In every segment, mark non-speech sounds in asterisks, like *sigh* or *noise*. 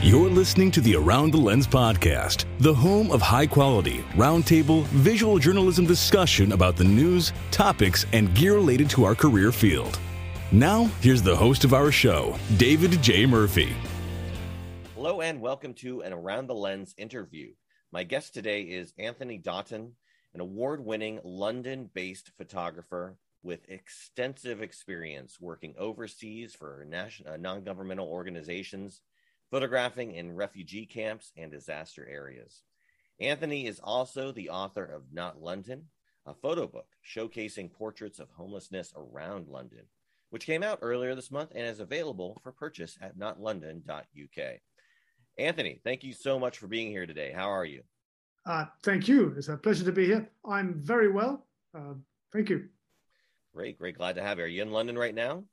You're listening to the Around the Lens podcast, the home of high quality, roundtable, visual journalism discussion about the news, topics, and gear related to our career field. Now, here's the host of our show, David J. Murphy. Hello, and welcome to an Around the Lens interview. My guest today is Anthony Doughton, an award winning London based photographer with extensive experience working overseas for uh, non governmental organizations photographing in refugee camps and disaster areas. Anthony is also the author of Not London, a photo book showcasing portraits of homelessness around London, which came out earlier this month and is available for purchase at notlondon.uk. Anthony, thank you so much for being here today. How are you? Uh, thank you. It's a pleasure to be here. I'm very well. Uh, thank you. Great, great. Glad to have you. Are you in London right now?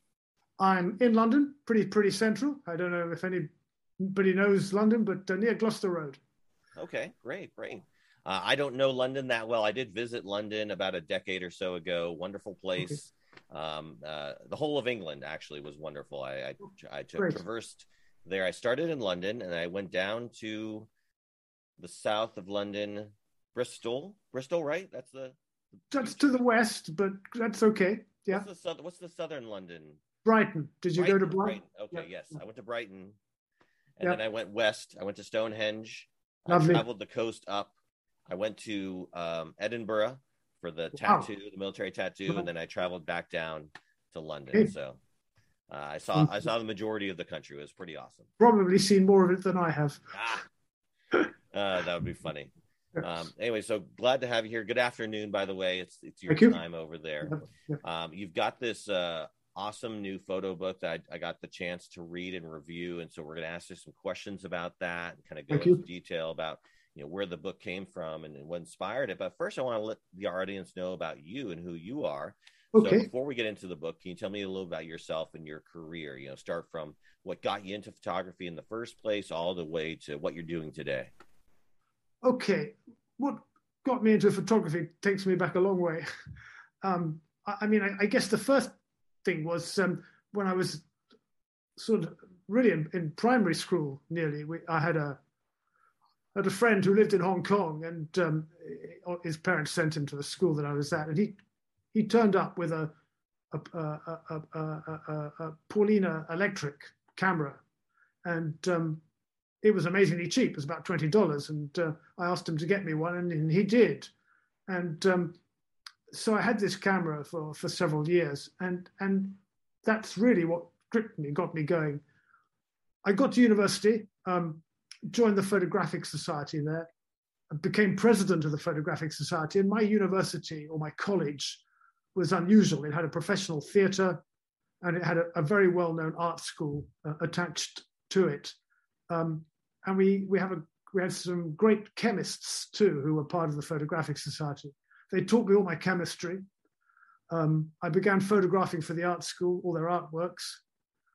I'm in London, pretty pretty central. I don't know if any but he knows London, but uh, near Gloucester Road. Okay, great, great. Uh, I don't know London that well. I did visit London about a decade or so ago. Wonderful place. Okay. Um, uh, the whole of England actually was wonderful. I I, I traversed there. I started in London and I went down to the south of London, Bristol. Bristol, right? That's the. That's to the west, but that's okay. Yeah. What's the, what's the southern London? Brighton. Did you Brighton, go to Brighton? Brighton. Okay, yes. I went to Brighton and yep. then I went west. I went to Stonehenge. Lovely. I traveled the coast up. I went to um, Edinburgh for the tattoo, wow. the military tattoo, wow. and then I traveled back down to London. So uh, I saw I saw the majority of the country. It was pretty awesome. Probably seen more of it than I have. Ah. *laughs* Uh, that would be funny. Um, anyway, so glad to have you here. Good afternoon, by the way. It's it's your Thank time you. over there. Um, you've got this uh, awesome new photo book that I, I, got the chance to read and review. And so we're going to ask you some questions about that and kind of go Thank into you. detail about you know where the book came from and, and, what inspired it. But first, I want to let the audience know about you and who you are. Okay. So before we get into the book, can you tell me a little about yourself and your career? You know, start from what got you into photography in the first place, all the way to what you're doing today. Okay, what got me into photography takes me back a long way. *laughs* Um, I, I mean, I, I guess the first thing was um, when I was sort of really in, in primary school, nearly. We, I had a had a friend who lived in Hong Kong, and um, his parents sent him to the school that I was at, and he he turned up with a a, a, a, a Halina electric camera, and um, it was amazingly cheap. It was about twenty dollars, and uh, I asked him to get me one, and, and he did. And um, so I had this camera for, for several years, and and that's really what gripped me, got me going. I got to university, um, joined the Photographic Society there, became president of the Photographic Society, and my university or my college was unusual. It had a professional theatre, and it had a, a very well-known art school uh, attached to it. Um, and we we have a we had some great chemists too who were part of the Photographic Society. They taught me all my chemistry. Um, I began photographing for the art school, all their artworks.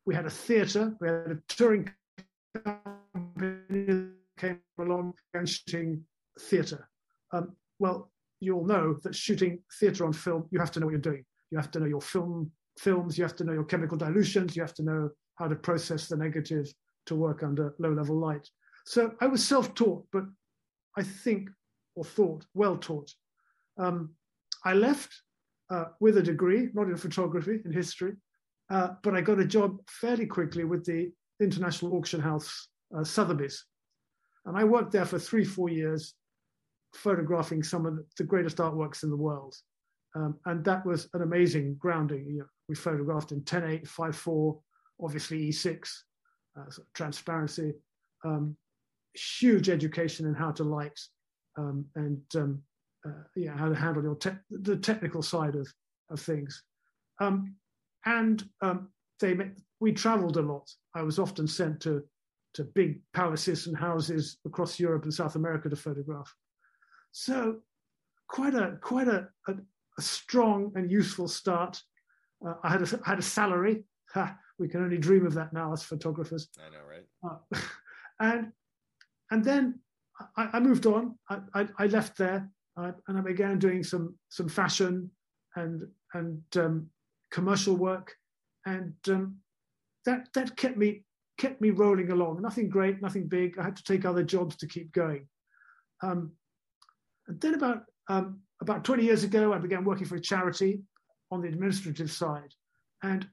We had a theatre, we had a touring company came along and shooting theatre. Um, well, you all know that shooting theatre on film, you have to know what you're doing. You have to know your film films, you have to know your chemical dilutions, you have to know how to process the negative to work under low level light. So I was self taught, but I think, or thought, well taught. Um, I left uh, with a degree, not in photography, in history, uh, but I got a job fairly quickly with the International Auction House uh, Sotheby's. And I worked there for three, four years, photographing some of the greatest artworks in the world. Um, and that was an amazing grounding. You know, we photographed in 10.8, 5.4, obviously E6, uh, sort of transparency, um, huge education in how to light um, and uh, yeah, how to handle your te- the technical side of of things. Um, and um, they we travelled a lot. I was often sent to to big palaces and houses across Europe and South America to photograph. So quite a quite a, a, a strong and useful start. Uh, I had a, I had a salary. Ha, we can only dream of that now as photographers. I know, right? Uh, *laughs* and and then I, I moved on. I, I, I, left there and I began doing some some fashion and and um, commercial work, and um, that that kept me kept me rolling along. Nothing great, nothing big. I had to take other jobs to keep going. Um, and then about um, about 20 years ago, I began working for a charity on the administrative side, and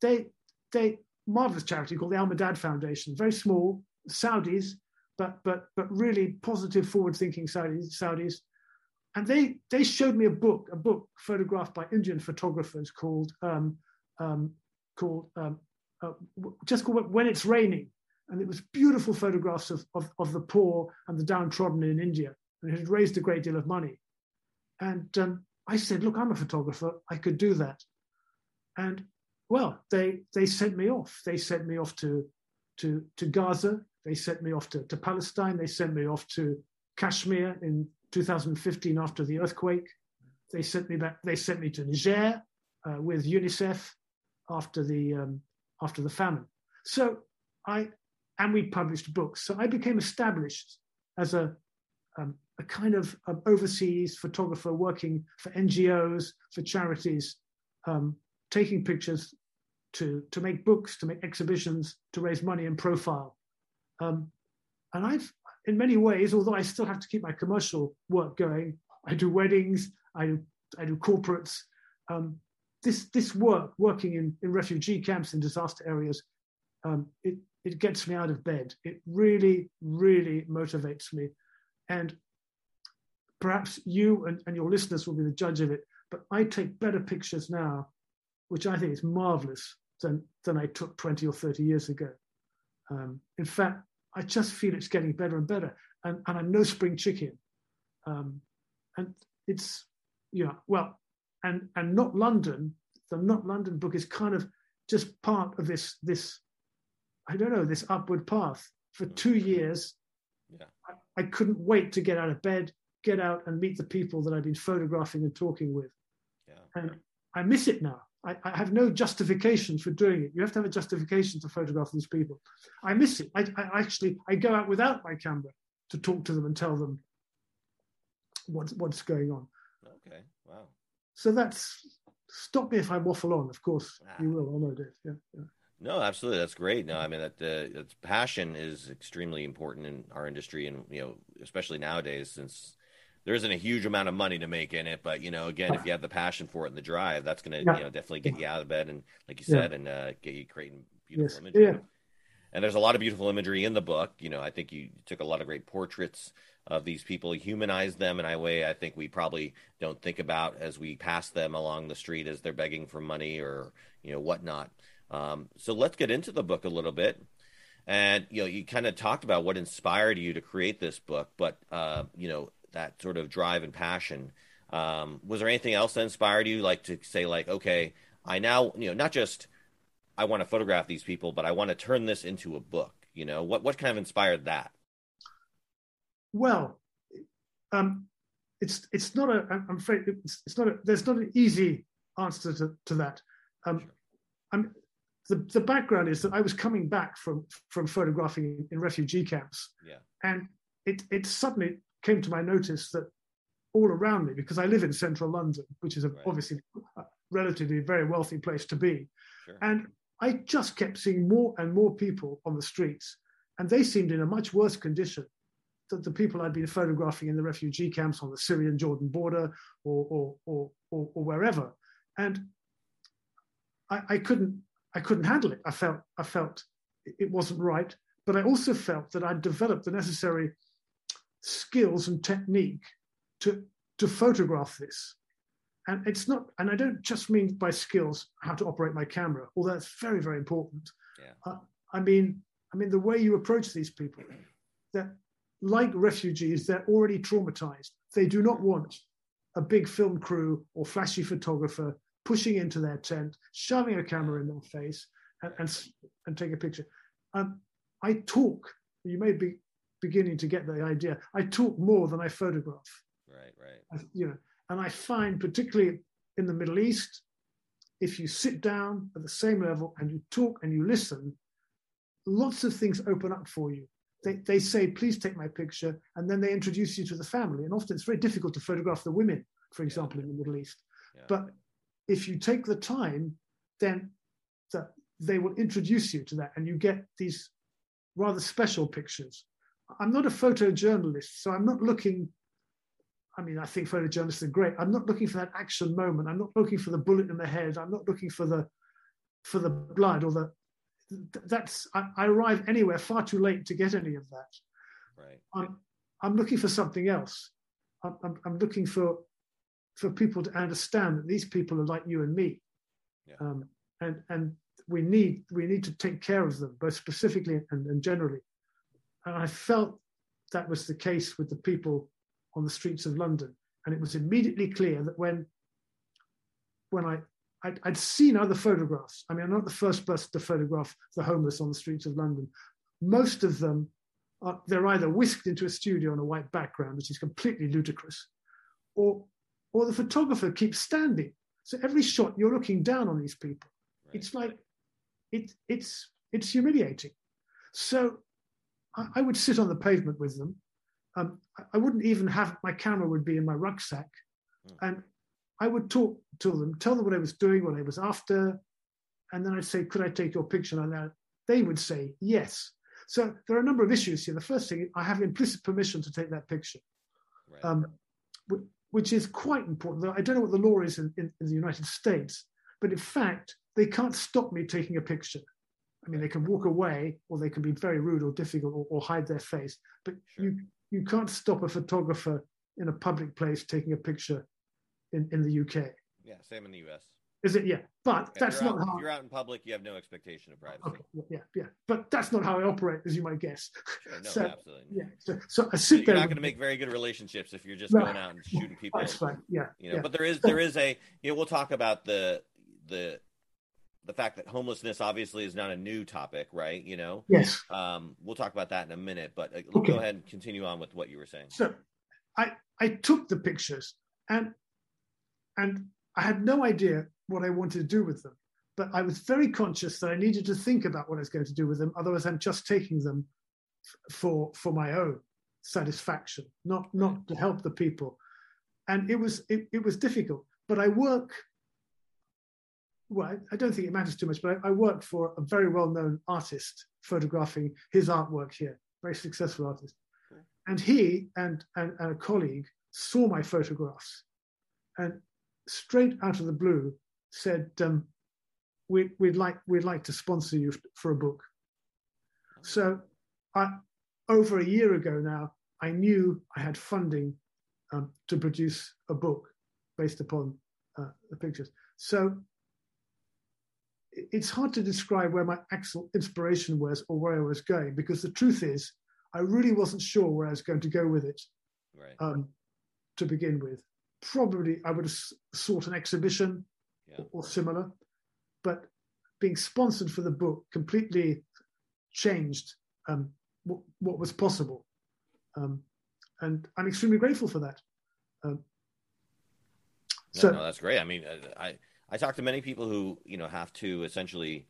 they they marvelous charity called the Al Madad Foundation, very small, Saudis, but but but really positive, forward-thinking Saudis. Saudis, and they they showed me a book, a book photographed by Indian photographers called um, um, called um, uh, just called When It's Raining, and it was beautiful photographs of, of, of the poor and the downtrodden in India, and it had raised a great deal of money. And um, I said, look, I'm a photographer, I could do that. And well, they they sent me off. They sent me off to to to Gaza. They sent me off to, to Palestine. They sent me off to Kashmir in 2015 after the earthquake. They sent me back. They sent me to Niger uh, with UNICEF after the um, after the famine. So I and we published books. So I became established as a um, a kind of um, overseas photographer working for NGOs, for charities, um, taking pictures to, to make books, to make exhibitions, to raise money and profile. Um, and I've, in many ways, although I still have to keep my commercial work going, I do weddings, I do, I do corporates. Um, this, this work, working in, in refugee camps in disaster areas, um, it, it gets me out of bed. It really, really motivates me. And perhaps you and, and your listeners will be the judge of it, but I take better pictures now, which I think is marvelous, than, than I took 20 or 30 years ago. Um, in fact, I just feel it's getting better and better. And, and I'm no spring chicken. Um, and it's, you know, well, and, and Not London, the Not London book is kind of just part of this, this I don't know, this upward path. For two years, yeah. I, I couldn't wait to get out of bed, get out and meet the people that I've been photographing and talking with. Yeah. And I miss it now. I, I, have no justification for doing it. You have to have a justification to photograph these people. I miss it. I, I actually I go out without my camera to talk to them and tell them what's what's going on. Okay. Wow. So that's stop me if I waffle on. Of course, ah. you will. I know, Dave. Yeah, yeah. No, absolutely. That's great. No, I mean that uh, passion is extremely important in our industry, and you know, especially nowadays, since there isn't a huge amount of money to make in it. But you know, again, if you have the passion for it and the drive, that's going to yeah. you know definitely get you out of bed and, like you said, yeah. and uh, get you creating beautiful yes. imagery. Yeah. And there's a lot of beautiful imagery in the book. You know, I think you took a lot of great portraits of these people, humanized them in a way I think we probably don't think about as we pass them along the street as they're begging for money or you know whatnot. Um, so let's get into the book a little bit. And you know, you kind of talked about what inspired you to create this book, but uh, you know that sort of drive and passion. Um, was there anything else that inspired you, like to say, like, okay, I now, you know, not just I want to photograph these people, but I want to turn this into a book. You know, what what kind of inspired that? Well, um, it's it's not a. I'm afraid it's, it's not a. There's not an easy answer to, to that. Um, I'm the, the background is that I was coming back from from photographing in, in refugee camps, yeah. and it it suddenly came to my notice that all around me, because I live in central London, which is a, right. obviously a relatively very wealthy place to be, sure. and I just kept seeing more and more people on the streets, and they seemed in a much worse condition than the people I'd been photographing in the refugee camps on the Syrian-Jordan border or or, or, or, or wherever, and I, I couldn't I couldn't handle it. I felt I felt it wasn't right, but I also felt that I'd developed the necessary skills and technique to to photograph this. And it's not, and I don't just mean by skills how to operate my camera, although that's very very important. Yeah. Uh, I mean, I mean the way you approach these people. That like refugees, they're already traumatized. They do not want a big film crew or flashy photographer pushing into their tent, shoving a camera in their face, and, and, and take a picture. Um, I talk, you may be beginning to get the idea. I talk more than I photograph. Right, right. I, you know, and I find, particularly in the Middle East, if you sit down at the same level and you talk and you listen, lots of things open up for you. They, they say, please take my picture, and then they introduce you to the family. And often it's very difficult to photograph the women, for example, yeah. in the Middle East. Yeah. But if you take the time, then the, they will introduce you to that, and you get these rather special pictures. I'm not a photojournalist, so I'm not looking. I mean, I think photojournalists are great. I'm not looking for that action moment. I'm not looking for the bullet in the head. I'm not looking for the for the blood or the. That's I, I arrive anywhere far too late to get any of that. Right. I'm I'm looking for something else. I'm, I'm, I'm looking for for people to understand that these people are like you and me, Yeah. um, and and we need we need to take care of them both specifically and, and generally. And I felt that was the case with the people on the streets of London, and it was immediately clear that when when I I'd, I'd seen other photographs. I mean, I'm not the first person to photograph the homeless on the streets of London. Most of them are, they're either whisked into a studio on a white background, which is completely ludicrous, or or the photographer keeps standing. So every shot you're looking down on these people. Right. It's like it, it's it's humiliating. So I, I would sit on the pavement with them. Um, I, wouldn't even have my camera would be in my rucksack, Mm. and I would talk to them, tell them what I was doing, what I was after, and then I'd say, "Could I take your picture?" And they would say yes. So there are a number of issues here. The first thing, I have implicit permission to take that picture right. um, which is quite important. I don't know what the law is in, in, in the United States, but in fact, they can't stop me taking a picture. I mean, they can walk away, or they can be very rude or difficult, or, or hide their face. But Sure. you you can't stop a photographer in a public place taking a picture in, in the UK. yeah. Same in the U.S. Is it? Yeah, but If that's not out, how. If you're out in public, you have no expectation of privacy. Okay, yeah, yeah, yeah, but that's not how I operate, as you might guess. Sure. No, So, absolutely. Yeah, so, so I sit You're not going to make very good relationships if you're just No. going out and shooting *laughs* people. That's fine. Yeah, you know yeah. but there is there is a you know we'll talk about the the the fact that homelessness obviously is not a new topic right you know yes. um we'll talk about that in a minute but uh, Okay. go ahead and continue on with what you were saying So I I took the pictures and and I had no idea what I wanted to do with them. But I was very conscious that I needed to think about what I was going to do with them. Otherwise, I'm just taking them f- for for my own satisfaction, not not to help the people. And it was it, it was difficult. But I work. Well, I, don't think it matters too much, but I, I work for a very well-known artist photographing his artwork here, very successful artist. And he and, and, and a colleague saw my photographs and straight out of the blue said um, we, we'd like we'd like to sponsor you for a book. So I, over a year ago now i knew i had funding um, to produce a book based upon uh, the pictures. So it's hard to describe where my actual inspiration was or where i was going because the truth is I really wasn't sure where I was going to go with it right um, to begin with. Probably I would have sought an exhibition yeah or, or similar, but being sponsored for the book completely changed um, what, what was possible. Um, and I'm extremely grateful for that. Um, no, so, no, that's great i mean uh, i i talk to many people who you know have to essentially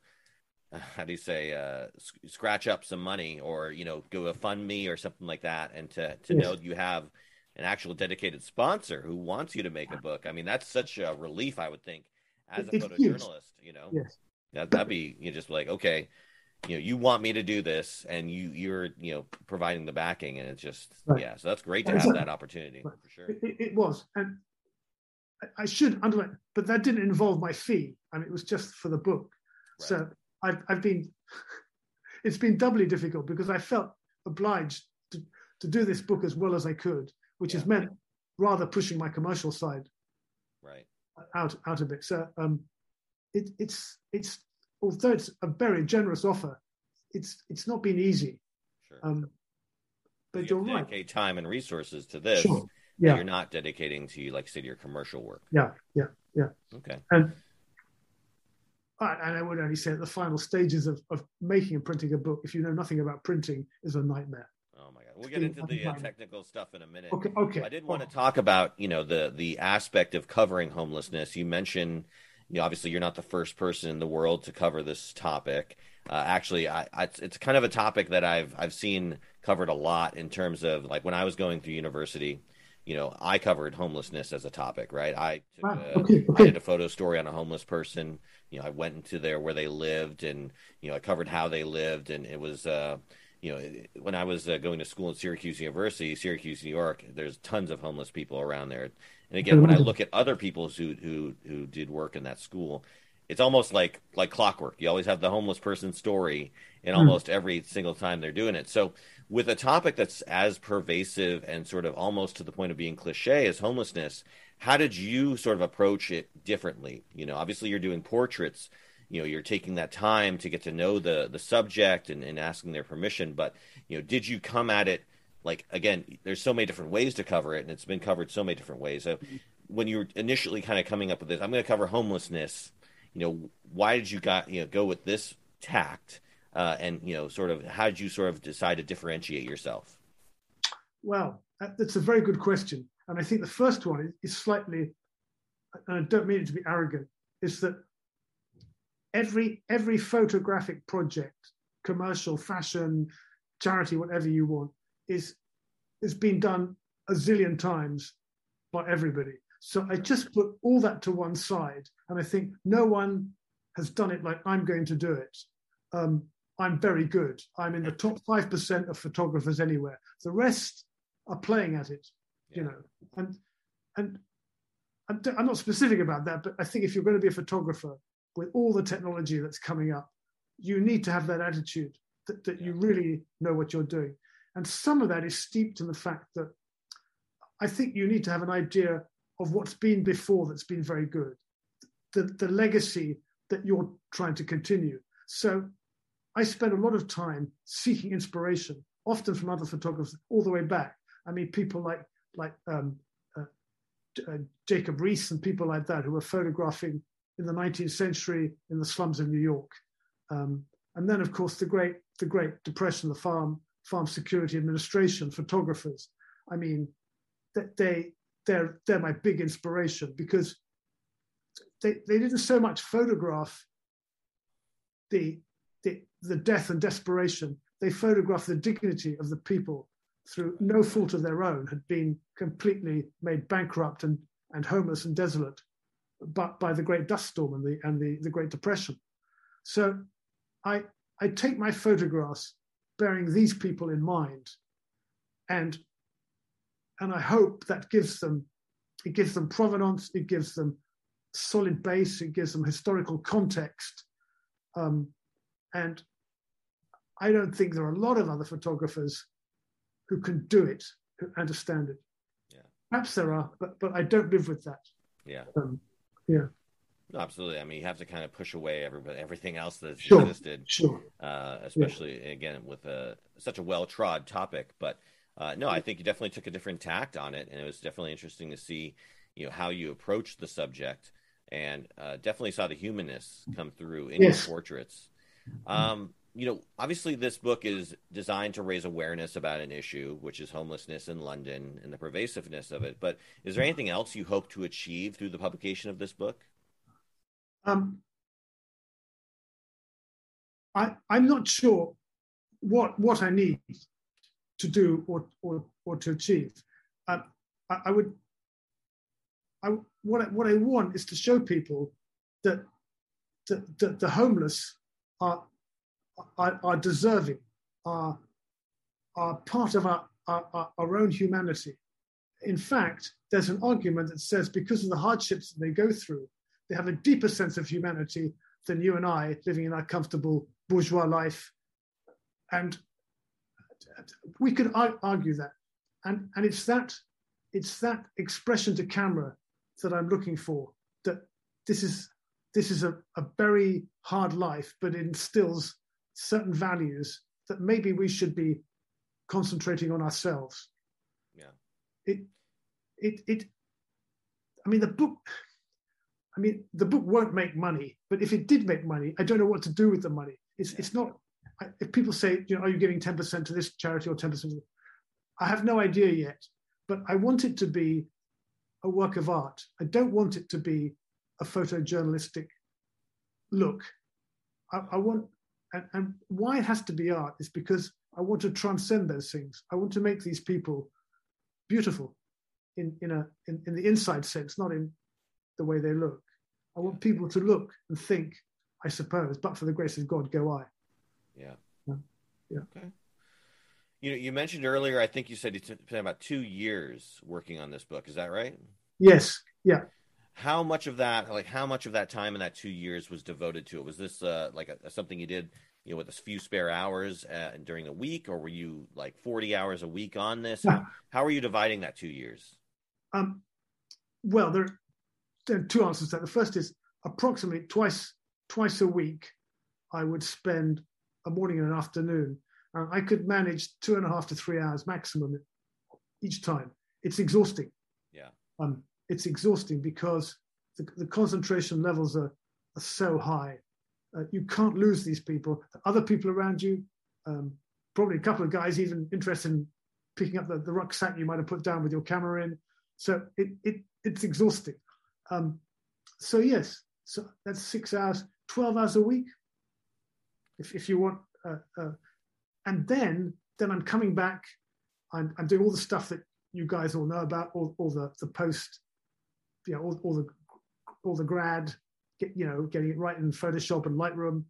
uh, how do you say uh s- scratch up some money or you know go a fund me or something like that and to to Yes. know you have an actual dedicated sponsor who wants you to make a book i mean that's such a relief i would think as a photojournalist you know yes. that, that'd be you know, just like okay you know you want me to do this and you you're you know providing the backing and it's just Right. yeah so that's great to Right. have that opportunity Right. for sure It, it, it was, and I, should underline, but that didn't involve my fee. I mean, it was just for the book. Right. So I've, I've been, *laughs* it's been doubly difficult because I felt obliged to, to do this book as well as I could, which has meant rather pushing my commercial side right out out a bit. So um, it, it's it's although it's a very generous offer, it's it's not been easy. sure Um, but you you're right. dedicate time and resources to this Sure. That Yeah. you're not dedicating to like say to your commercial work Yeah. Yeah. Yeah. okay And I- and I would only say at the final stages of, of making and printing a book, if you know nothing about printing, is a nightmare. oh my god we'll get into the uh, technical stuff in a minute Okay, okay. I did want to talk about you know the the aspect of covering homelessness. You mentioned, you know, obviously you're not the first person in the world to cover this topic. Uh, actually, I, I, it's, it's kind of a topic that I've I've seen covered a lot in terms of like when I was going through university. You know, I covered homelessness as a topic, right? I Wow, a, okay, okay. I did a photo story on a homeless person. You know, I went into there where they lived, and you know, I covered how they lived, and it was, uh, you know, when I was uh, going to school at Syracuse University, Syracuse, New York, there's tons of homeless people around there. And again, when I look at other people who who who did work in that school, it's almost like like clockwork. You always have the homeless person story in Hmm. almost every single time they're doing it. So with a topic that's as pervasive and sort of almost to the point of being cliche as homelessness, how did you sort of approach it differently? You know, obviously you're doing portraits, you know, you're taking that time to get to know the the subject and, and asking their permission, but you know, did you come at it like again, there's so many different ways to cover it and it's been covered so many different ways. So when you were initially kind of coming up with this, I'm going to cover homelessness. You know, why did you got you know go with this tact? Uh, and you know, sort of, how did you sort of decide to differentiate yourself? Well, that's a very good question. And I think the first one is, slightly, and I don't mean it to be arrogant, is that every every photographic project, commercial, fashion, charity, whatever you want, is is been done a zillion times by everybody. So I just put all that to one side, and I think no one has done it like I'm going to do it. Um, I'm very good. I'm in the top five percent of photographers anywhere. The rest are playing at it, you know. And and I'm, I'm not specific about that, but I think if you're going to be a photographer with all the technology that's coming up, you need to have that attitude that, that you really know what you're doing. And some of that is steeped in the fact that I think you need to have an idea of what's been before that's been very good, the, the legacy that you're trying to continue. So I spend a lot of time seeking inspiration, often from other photographers, all the way back. I mean, people like like um, uh, uh, Jacob Riis and people like that who were photographing in the 19th century in the slums of New York. Um, and then, of course, the great the Great Depression, the Farm Farm Security Administration photographers. I mean, that they they're they're my big inspiration because they they didn't so much photograph the the, the death and desperation. They photographed the dignity of the people through no fault of their own, had been completely made bankrupt and, and homeless and desolate, but by the Great Dust Storm and the and the, the Great Depression. So I I take my photographs bearing these people in mind, and and I hope that gives them it gives them provenance, it gives them solid base, it gives them historical context. Um, and I don't think there are a lot of other photographers who can do it, who understand it. Yeah. Perhaps there are, but but I don't live with that. Yeah. Um, yeah, No, absolutely. I mean, you have to kind of push away everybody, everything else that's Sure. existed, sure. uh, especially again with a, such a well-trod topic. But uh, no, I think you definitely took a different tact on it, and it was definitely interesting to see, you know, how you approached the subject, and uh, definitely saw the humanness come through in Yes. your portraits. Um, you know, obviously, this book is designed to raise awareness about an issue, which is homelessness in London and the pervasiveness of it. But is there anything else you hope to achieve through the publication of this book? Um, I, I'm not sure what what I need to do or or, or to achieve. Um, I, I would. I, what I, what I want is to show people that that, that the homeless are, are are deserving, are are part of our, our, our- own humanity. In fact, there's an argument that says because of the hardships that they go through, they have a deeper sense of humanity than you and I living in our comfortable bourgeois life. And we could argue that. And, and it's that it's that expression to camera that I'm looking for, that this is this is a, a very hard life, but it instills certain values that maybe we should be concentrating on ourselves. Yeah. It it it I mean the book I mean, the book won't make money, but if it did make money, I don't know what to do with the money. It's Yeah. it's not. If people say, you know, are you giving ten percent to this charity or ten percent? I have no idea yet, but I want it to be a work of art. I don't want it to be a photojournalistic look. I, I want, and, and why it has to be art is because I want to transcend those things. I want to make these people beautiful. in in a in, in the inside sense, not in the way they look. I want people to look and think, I suppose, but for the grace of God, go I. Yeah. Yeah. Okay. You know, you mentioned earlier. I think you said you spent about two years working on this book. Is that right? Yes. Yeah. How much of that, like, how much of that time in that two years was devoted to it? Was this uh, like a, something you did, you know, with a few spare hours uh, during the week, or were you like forty hours a week on this? How, how are you dividing that two years? Um, well, there, there are two answers to that. The first is approximately twice twice a week, I would spend a morning and an afternoon. And I could manage two and a half to three hours maximum each time. It's exhausting. Yeah. Um, it's exhausting because the, the concentration levels are, are so high. Uh, you can't lose these people. Other people around you, um, probably a couple of guys even interested in picking up the, the rucksack you might have put down with your camera in. So it, it it's exhausting. Um, so yes, so that's six hours, twelve hours a week, if if you want. Uh, uh, and then then I'm coming back. I'm, I'm doing all the stuff that you guys all know about, all, all the the post, you know, all, all the all the grad, get, you know, getting it right in Photoshop and Lightroom,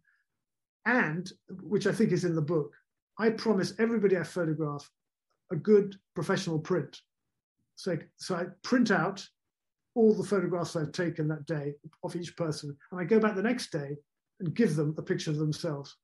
and which I think is in the book. I promise everybody I photograph a good professional print. So, so I print out all the photographs I've taken that day of each person, and I go back the next day and give them a picture of themselves.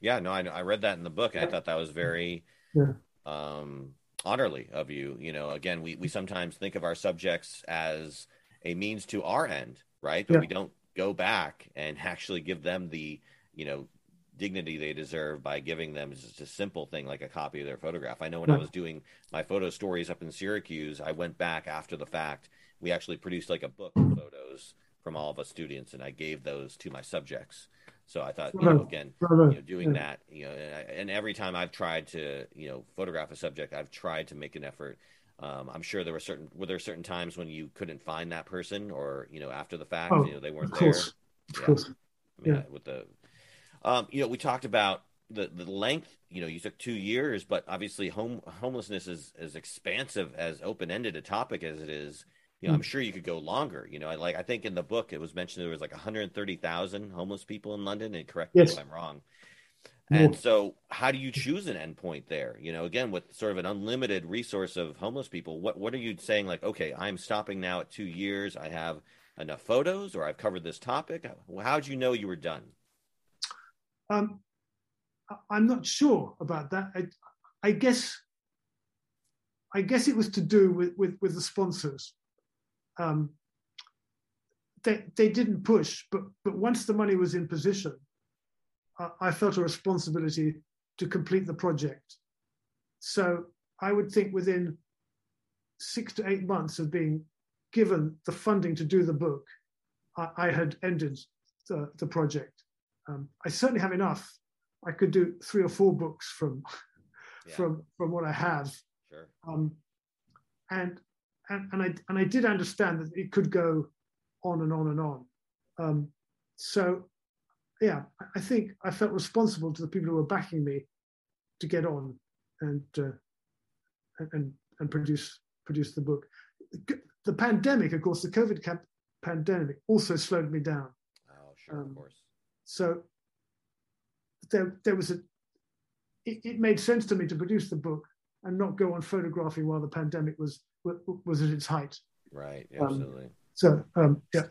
Yeah, no, I I read that in the book, and I thought that was very Yeah. um, honorly of you. You know, again, we we sometimes think of our subjects as a means to our end, right? But Yeah. we don't go back and *laughs* actually give them the you know dignity they deserve by giving them just a simple thing like a copy of their photograph. I know when I was doing my photo stories up in Syracuse, I went back after the fact. We actually produced like a book of photos from all of us students, and I gave those to my subjects. So I thought, you know, again, you know, doing that, you know, and, I, and every time I've tried to, you know, photograph a subject, I've tried to make an effort. Um, I'm sure there were certain were there certain times when you couldn't find that person, or you know, after the fact, Oh, you know, they weren't there. Yeah. course. I mean, Yeah. I- with the, um, you know, we talked about the the length. You know, you took two years, but obviously, home homelessness is as expansive as open ended a topic as it is. You know, I'm Mm. sure you could go longer. You know, I- like I think in the book it was mentioned there was like 130,000 homeless people in London. And correct me if I'm wrong. And so, how do you choose an endpoint there? You know, again, with sort of an unlimited resource of homeless people, what what are you saying? Like, okay, I'm stopping now at two years. I have enough photos, or I've covered this topic. How'd you know you were done? Um, I'm not sure about that. I, I guess, I guess it was to do with with, with the sponsors. Um, they they didn't push, but but once the money was in position, I, I felt a responsibility to complete the project. So I would think within six to eight months of being given the funding to do the book, I, I had ended the, the project. Um, I certainly have enough. I could do three or four books from Yeah. from from what I have, Sure. um, and and and I and I did understand that it could go on and on and on. Um, so, yeah, I- think I felt responsible to the people who were backing me to get on and uh, and- and produce produce the book. The pandemic, of course, the COVID pandemic also slowed me down. Oh, sure, of Um, course. So there, there was a. It, it made sense to me to produce the book and not go on photographing while the pandemic was was, at its height. Right. um, Absolutely. So um, yeah,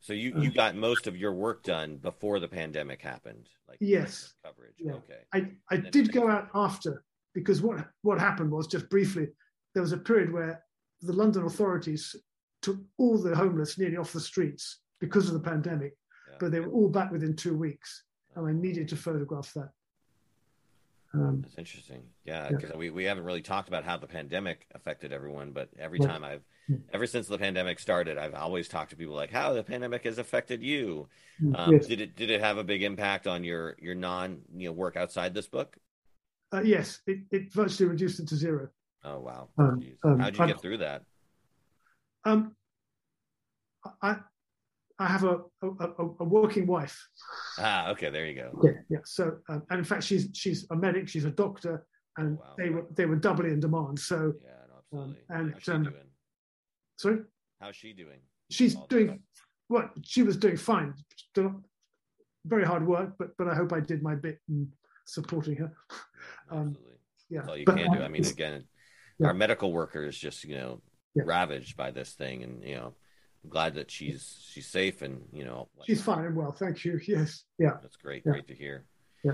so you uh, you got most of your work done before the pandemic happened. Like Yes. coverage. Yeah. Okay. I, I did go out after because what what happened was just briefly there was a period where the London authorities took all the homeless nearly off the streets because of the pandemic, Yeah. but they were all back within two weeks, and I needed to photograph that. Um, That's interesting. Yeah, Yeah. because we, we haven't really talked about how the pandemic affected everyone, but every Yeah. time I've, Mm. ever since the pandemic started, I've always talked to people like how the pandemic has affected you. Mm, Um, yes, Did it did it have a big impact on your your non you know work outside this book? uh, yes, it, it virtually reduced it to zero. Oh wow, Um, um, how'd you I'm- get through that? Um, I I have a a, a, working wife. Ah, okay, there you go. Yeah, yeah. So, um, and in fact, she's she's a medic. She's a doctor. and wow. they were they were doubly in demand. So Yeah, no, absolutely. and, How's she um, doing? sorry, How's she doing? she's all doing time? well. She was doing fine. Very hard work, but but I hope I did my bit in supporting her. Yeah, Um, absolutely. Yeah, That's all you but, can do. I mean, again, yeah. our medical workers just you know Yeah. ravaged by this thing, and you know, glad that she's she's safe and you know she's fine and well. Thank you. Yes, yeah, That's great. Yeah. Great to hear. Yeah.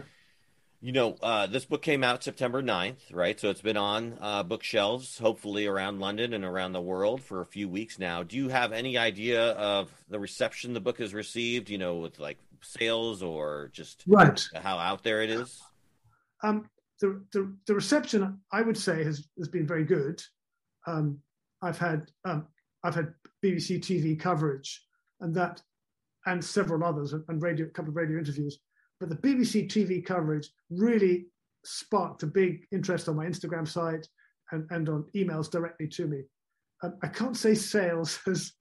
You know, uh, this book came out September 9th, right? So it's been on uh, bookshelves, hopefully around London and around the world for a few weeks now. Do you have any idea of the reception the book has received, you know, with like sales or just right. how out there it is? Um, the, the the reception I would say has has been very good. Um, I've had um, I've had BBC TV coverage and that and several others and radio a couple of radio interviews. But the BBC TV coverage really sparked a big interest on my Instagram site and, and on emails directly to me. Um, I can't say sales *laughs* has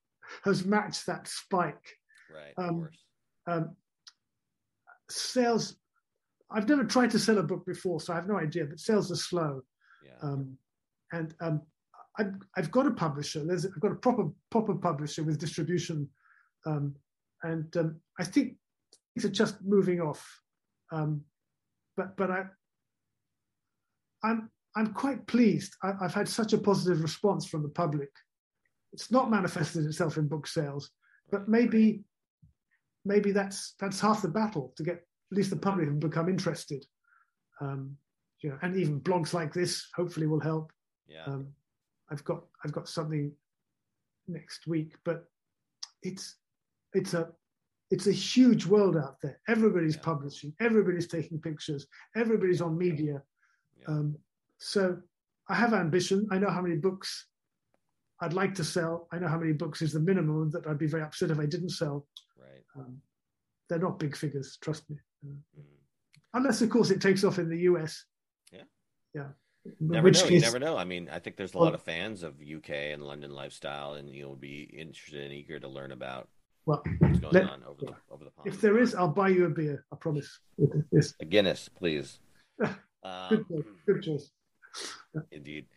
has matched that spike. Right, of Um, course. Um, sales, I've never tried to sell a book before, so I have no idea. But sales are slow. Yeah. Um, and um, I've, I've got a publisher. There's I've got a proper proper publisher with distribution, um, and um, I think things are just moving off. Um, but but I I'm I'm quite pleased. I, I've had such a positive response from the public. It's not manifested itself in book sales, but maybe maybe that's that's half the battle to get at least the public to become interested. Um, you know, and even blogs like this hopefully will help. yeah. Um, I've got I've got something next week, but it's it's a it's a huge world out there. Everybody's Yeah. publishing, everybody's taking pictures, everybody's on media. yeah. Um, so I have ambition. I know how many books I'd like to sell. I know how many books is the minimum that I'd be very upset if I didn't sell. right. Um, they're not big figures, trust me. Uh, Mhm. unless, of course, it takes off in the US. Yeah. Yeah. Never which know. You never know. I mean, I think there's a Well- lot of fans of UK and London lifestyle, and you'll be interested and eager to learn about Well, what's going let- on over the over the pond. if there is, I'll buy you a beer. I promise. Yes. a Guinness, please. *laughs* Good Um, choice. Good choice. *laughs* Indeed.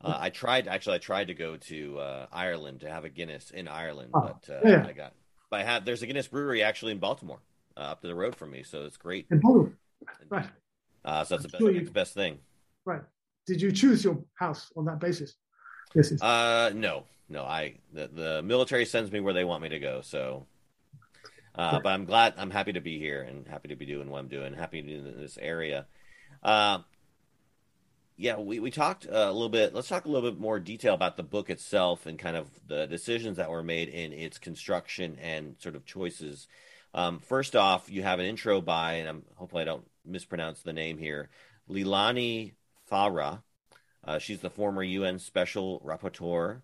Uh, I tried actually. I tried to go to uh, Ireland to have a Guinness in Ireland, Oh, but uh, yeah. I got. But I have. There's a Guinness brewery actually in Baltimore, uh, up to the road from me, so it's great. In Bottle. Right. Uh, so that's the best, sure you- next best thing. Right. Did you choose your house on that basis? Yes. yes. Uh, no, no. I the, the military sends me where they want me to go. So, uh, Right. but I'm glad. I'm happy to be here and happy to be doing what I'm doing. Happy to be in this area. Uh, yeah, we we talked a little bit. Let's talk a little bit more detail about the book itself and kind of the decisions that were made in its construction and sort of choices. Um, first off, you have an intro by, and I'm hopefully I don't mispronounce the name here, Leilani Farha. Uh, she's the former UN Special Rapporteur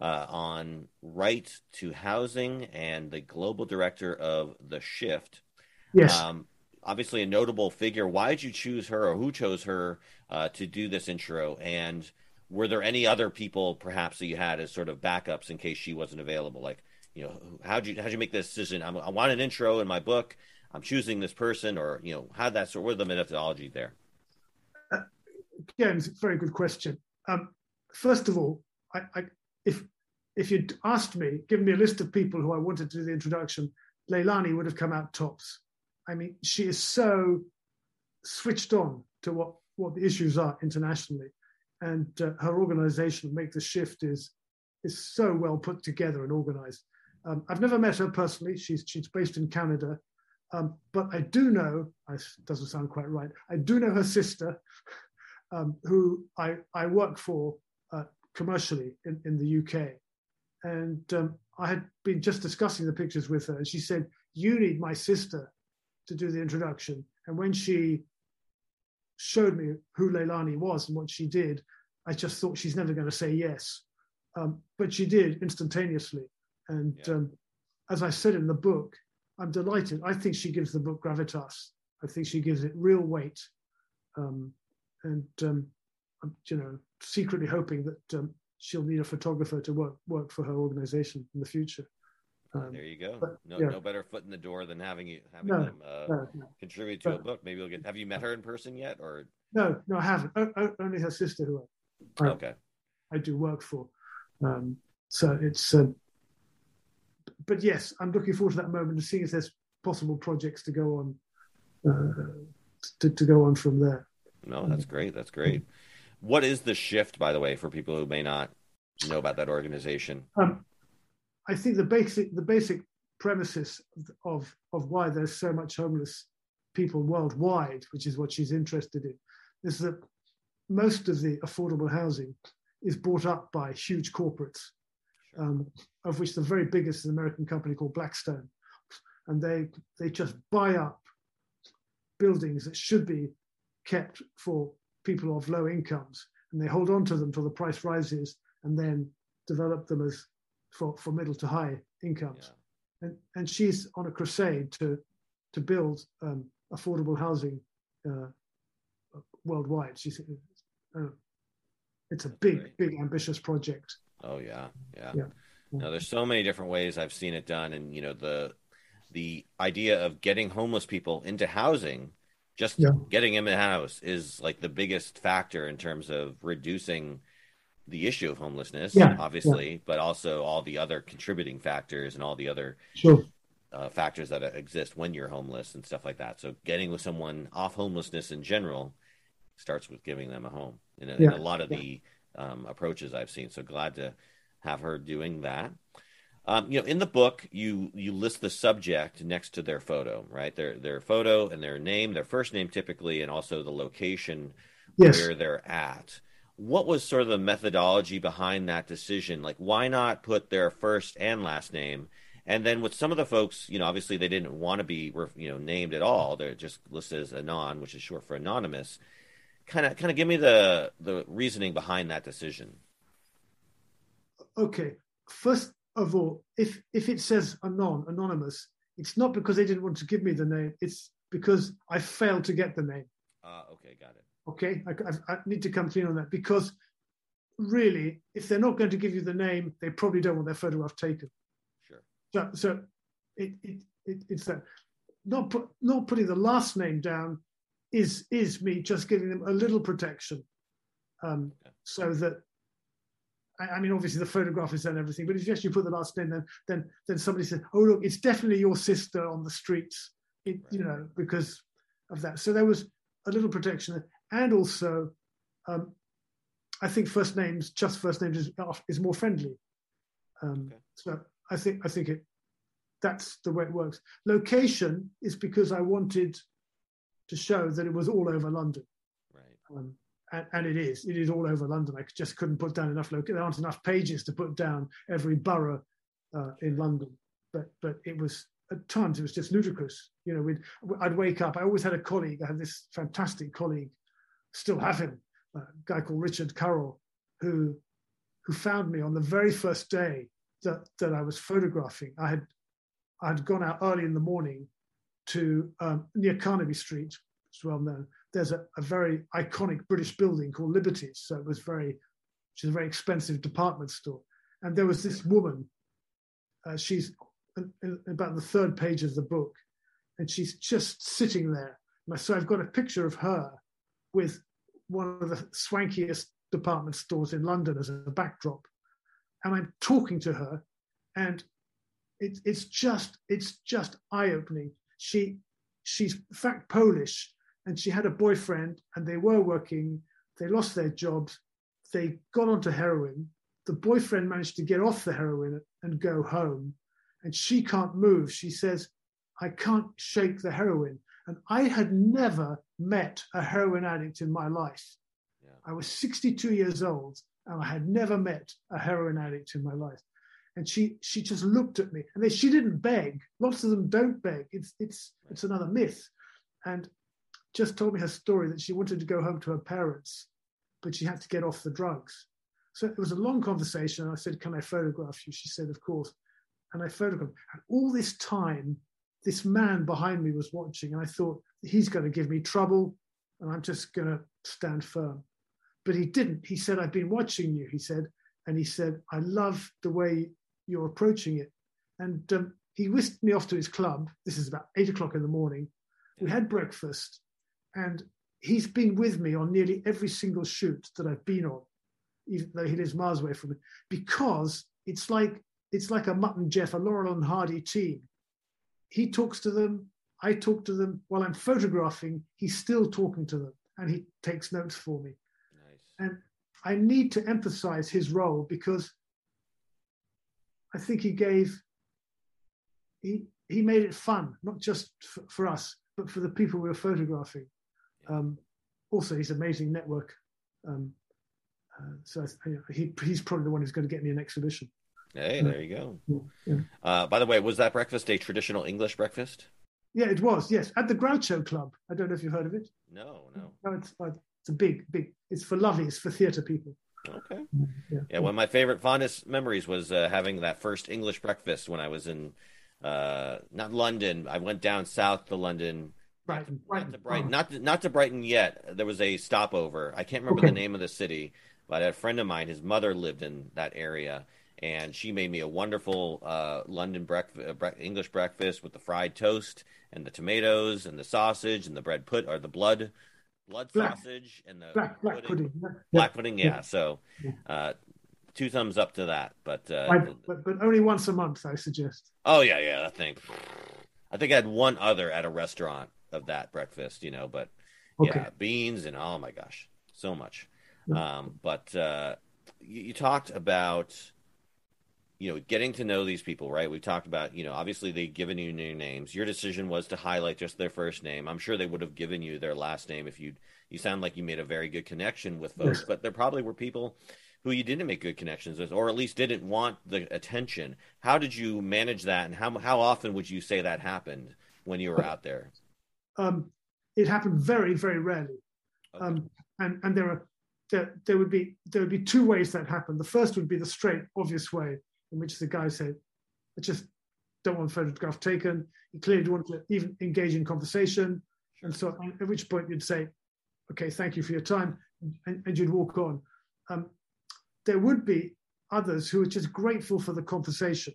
uh, on right to housing and the global director of The Shift. yes. Um, obviously, a notable figure. Why did you choose her, or who chose her uh, to do this intro? And were there any other people, perhaps, that you had as sort of backups in case she wasn't available? Like, you know, how'd you how'd you make this decision? I'm, I want an intro in my book. I'm choosing this person, or you know, how that sort. What the methodology there? Again, it's a very good question. Um, first of all, I, I, if if you'd asked me, given me a list of people who I wanted to do the introduction, Leilani would have come out tops. I mean, she is so switched on to what, what the issues are internationally, and uh, her organisation, Make the Shift, is is so well put together and organised. Um, I've never met her personally. She's she's based in Canada, um, but I do know. It doesn't sound quite right. I do know her sister, um, who I I work for uh, commercially in, in the UK, and um, I had been just discussing the pictures with her, and she said, "You need my sister to do the introduction." And when she showed me who Leilani was and what she did, I just thought she's never going to say yes, um, but she did instantaneously. And Yeah. um, as I said in the book, I'm delighted. I think she gives the book gravitas. I think she gives it real weight, um, and um, I'm, you know, secretly hoping that um, she'll need a photographer to work work for her organization in the future. Um, there you go. But, no, yeah. no better foot in the door than having you having no, them uh, no, no. contribute to but, a book. Maybe you'll get. Have you met her in person yet, or no? No, I haven't. O- only her sister, who I, okay. I do work for. Um, so it's. Um, but yes, I'm looking forward to that moment to seeing if there's possible projects to go on. Uh, to, to go on from there. No, that's great. That's great. What is the shift, by the way, for people who may not know about that organization? Um, I think the basic the basic premises of of why there's so much homeless people worldwide, which is what she's interested in, is that most of the affordable housing is bought up by huge corporates, um, of which the very biggest is an American company called Blackstone, and they they just buy up buildings that should be kept for people of low incomes, and they hold on to them till the price rises, and then develop them as for, for middle to high incomes. Yeah. And, and she's on a crusade to, to build um, affordable housing uh, worldwide. She's, uh, it's a big, big, ambitious project. Oh yeah, yeah. yeah. No, there's so many different ways I've seen it done, and you know the the idea of getting homeless people into housing, just yeah. getting them in a house, is like the biggest factor in terms of reducing the issue of homelessness, yeah, obviously, yeah. but also all the other contributing factors and all the other sure. uh, factors that exist when you're homeless and stuff like that. So getting with someone off homelessness in general starts with giving them a home in a, yeah. in a lot of the um, approaches I've seen. So glad to have her doing that. Um, you know, in the book, you you list the subject next to their photo, right? Their their photo and their name, their first name typically, and also the location yes. where they're at what was sort of the methodology behind that decision? Like, why not put their first and last name? And then with some of the folks, you know, obviously they didn't want to be, you know, named at all. They're just listed as anon, which is short for anonymous. Kind of, kind of, give me the the reasoning behind that decision. Okay, first of all, if if it says anon, anonymous, it's not because they didn't want to give me the name. It's because I failed to get the name. Ah, uh, okay, got it. Okay, I, I, need to come clean on that because really, if they're not going to give you the name, they probably don't want their photograph taken. Sure. So, so it, it, it, it's that not put, not putting the last name down is is me just giving them a little protection, um, so that I, mean, obviously the photograph is and everything, but if you actually put the last name, then then then somebody says, "Oh, look, it's definitely your sister on the streets," it, right. you know, because of that. So there was a little protection and also um, I think first names, just first names, is, is more friendly. Um, okay. So I think I think it that's the way it works. Location is because I wanted to show that it was all over London, right? Um, and, and, it is. It is all over London. I just couldn't put down enough. Loc- there aren't enough pages to put down every borough uh, in London. But but it was at times it was just ludicrous. You know, we'd I'd wake up. I always had a colleague. I had this fantastic colleague still have him, a guy called Richard Currell, who who found me on the very first day that, that I was photographing. I had I had gone out early in the morning to um, near Carnaby Street, it's well known. There's a, a, very iconic British building called Liberties, so it was very, is a very expensive department store. And there was this woman. Uh, she's in, in about the third page of the book, and she's just sitting there. So I've got a picture of her with one of the swankiest department stores in London as a backdrop. And I'm talking to her, and it, it's just it's just eye-opening. She she's in fact Polish, and she had a boyfriend, and they were working. They lost their jobs. They got onto heroin. The boyfriend managed to get off the heroin and go home, and she can't move. She says, "I can't shake the heroin." And I had never met a heroin addict in my life. Yeah. I was 62 years old and I had never met a heroin addict in my life. And she she just looked at me, and they, she didn't beg. Lots of them don't beg. It's it's it's another myth, and just told me her story that she wanted to go home to her parents, but she had to get off the drugs. So it was a long conversation. I said, "Can I photograph you?" She said, "Of course." And I photographed. And all this time, this man behind me was watching, and I thought, he's going to give me trouble, and I'm just going to stand firm. But he didn't. He said, I've been watching you, he said, and he said, I love the way you're approaching it. and um, he whisked me off to his club. This is about eight o'clock in the morning. We had breakfast, and he's been with me on nearly every single shoot that I've been on, even though he lives miles away from me, because it's like it's like a Mutt and Jeff, a Laurel and Hardy team. He talks to them, I talk to them. While I'm photographing, he's still talking to them, and he takes notes for me. Nice. And I need to emphasize his role because I think he gave he he made it fun, not just for, for us, but for the people we were photographing. Um, also, he's amazing network. Um, uh, so I, he, he's probably the one who's going to get me an exhibition. Hey, there you go. Yeah. Uh, by the way, was that breakfast a traditional English breakfast? Yeah, it was. Yes, at the Groucho Club. I don't know if you've heard of it. No, no. No, it's uh, it's a big, big. It's for lovies, for theatre people. Okay. Yeah. Yeah, one of my favorite fondest memories was uh, having that first English breakfast when I was in uh, not London. I went down south to London. Brighton, Not to Brighton, not to, not to Brighton yet. There was a stopover. I can't remember Okay. the name of the city, but a friend of mine, his mother lived in that area, and she made me a wonderful uh, London breakfast, uh, bre- English breakfast with the fried toast and the tomatoes and the sausage and the bread put or the blood blood Black. sausage and the black, black pudding. yeah. Black pudding, yeah. Yeah. So, Yeah. uh, two thumbs up to that. But uh, I- but, but only once a month, I suggest. oh yeah, yeah, I think I think I had one other at a restaurant of that breakfast, you know, but Okay. yeah, beans and oh my gosh, so much. Yeah. Um, but uh, you, you talked about you know getting to know these people, right? we've talked about you know obviously they've given you new names. Your decision was to highlight just their first name. I'm sure they would have given you their last name if you you sound like you made a very good connection with folks, Yes. but there probably were people who you didn't make good connections with, or at least didn't want the attention. How did you manage that, and how how often would you say that happened when you were out there? Um, it happened very, very rarely. Okay. Um, and and there are there, there would be there would be two ways that happened. The first would be the straight, obvious way in which the guy said, "I just don't want a photograph taken." He clearly didn't want to even engage in conversation, and so at which point you'd say, "Okay, thank you for your time," and, and you'd walk on. Um, there would be others who were just grateful for the conversation,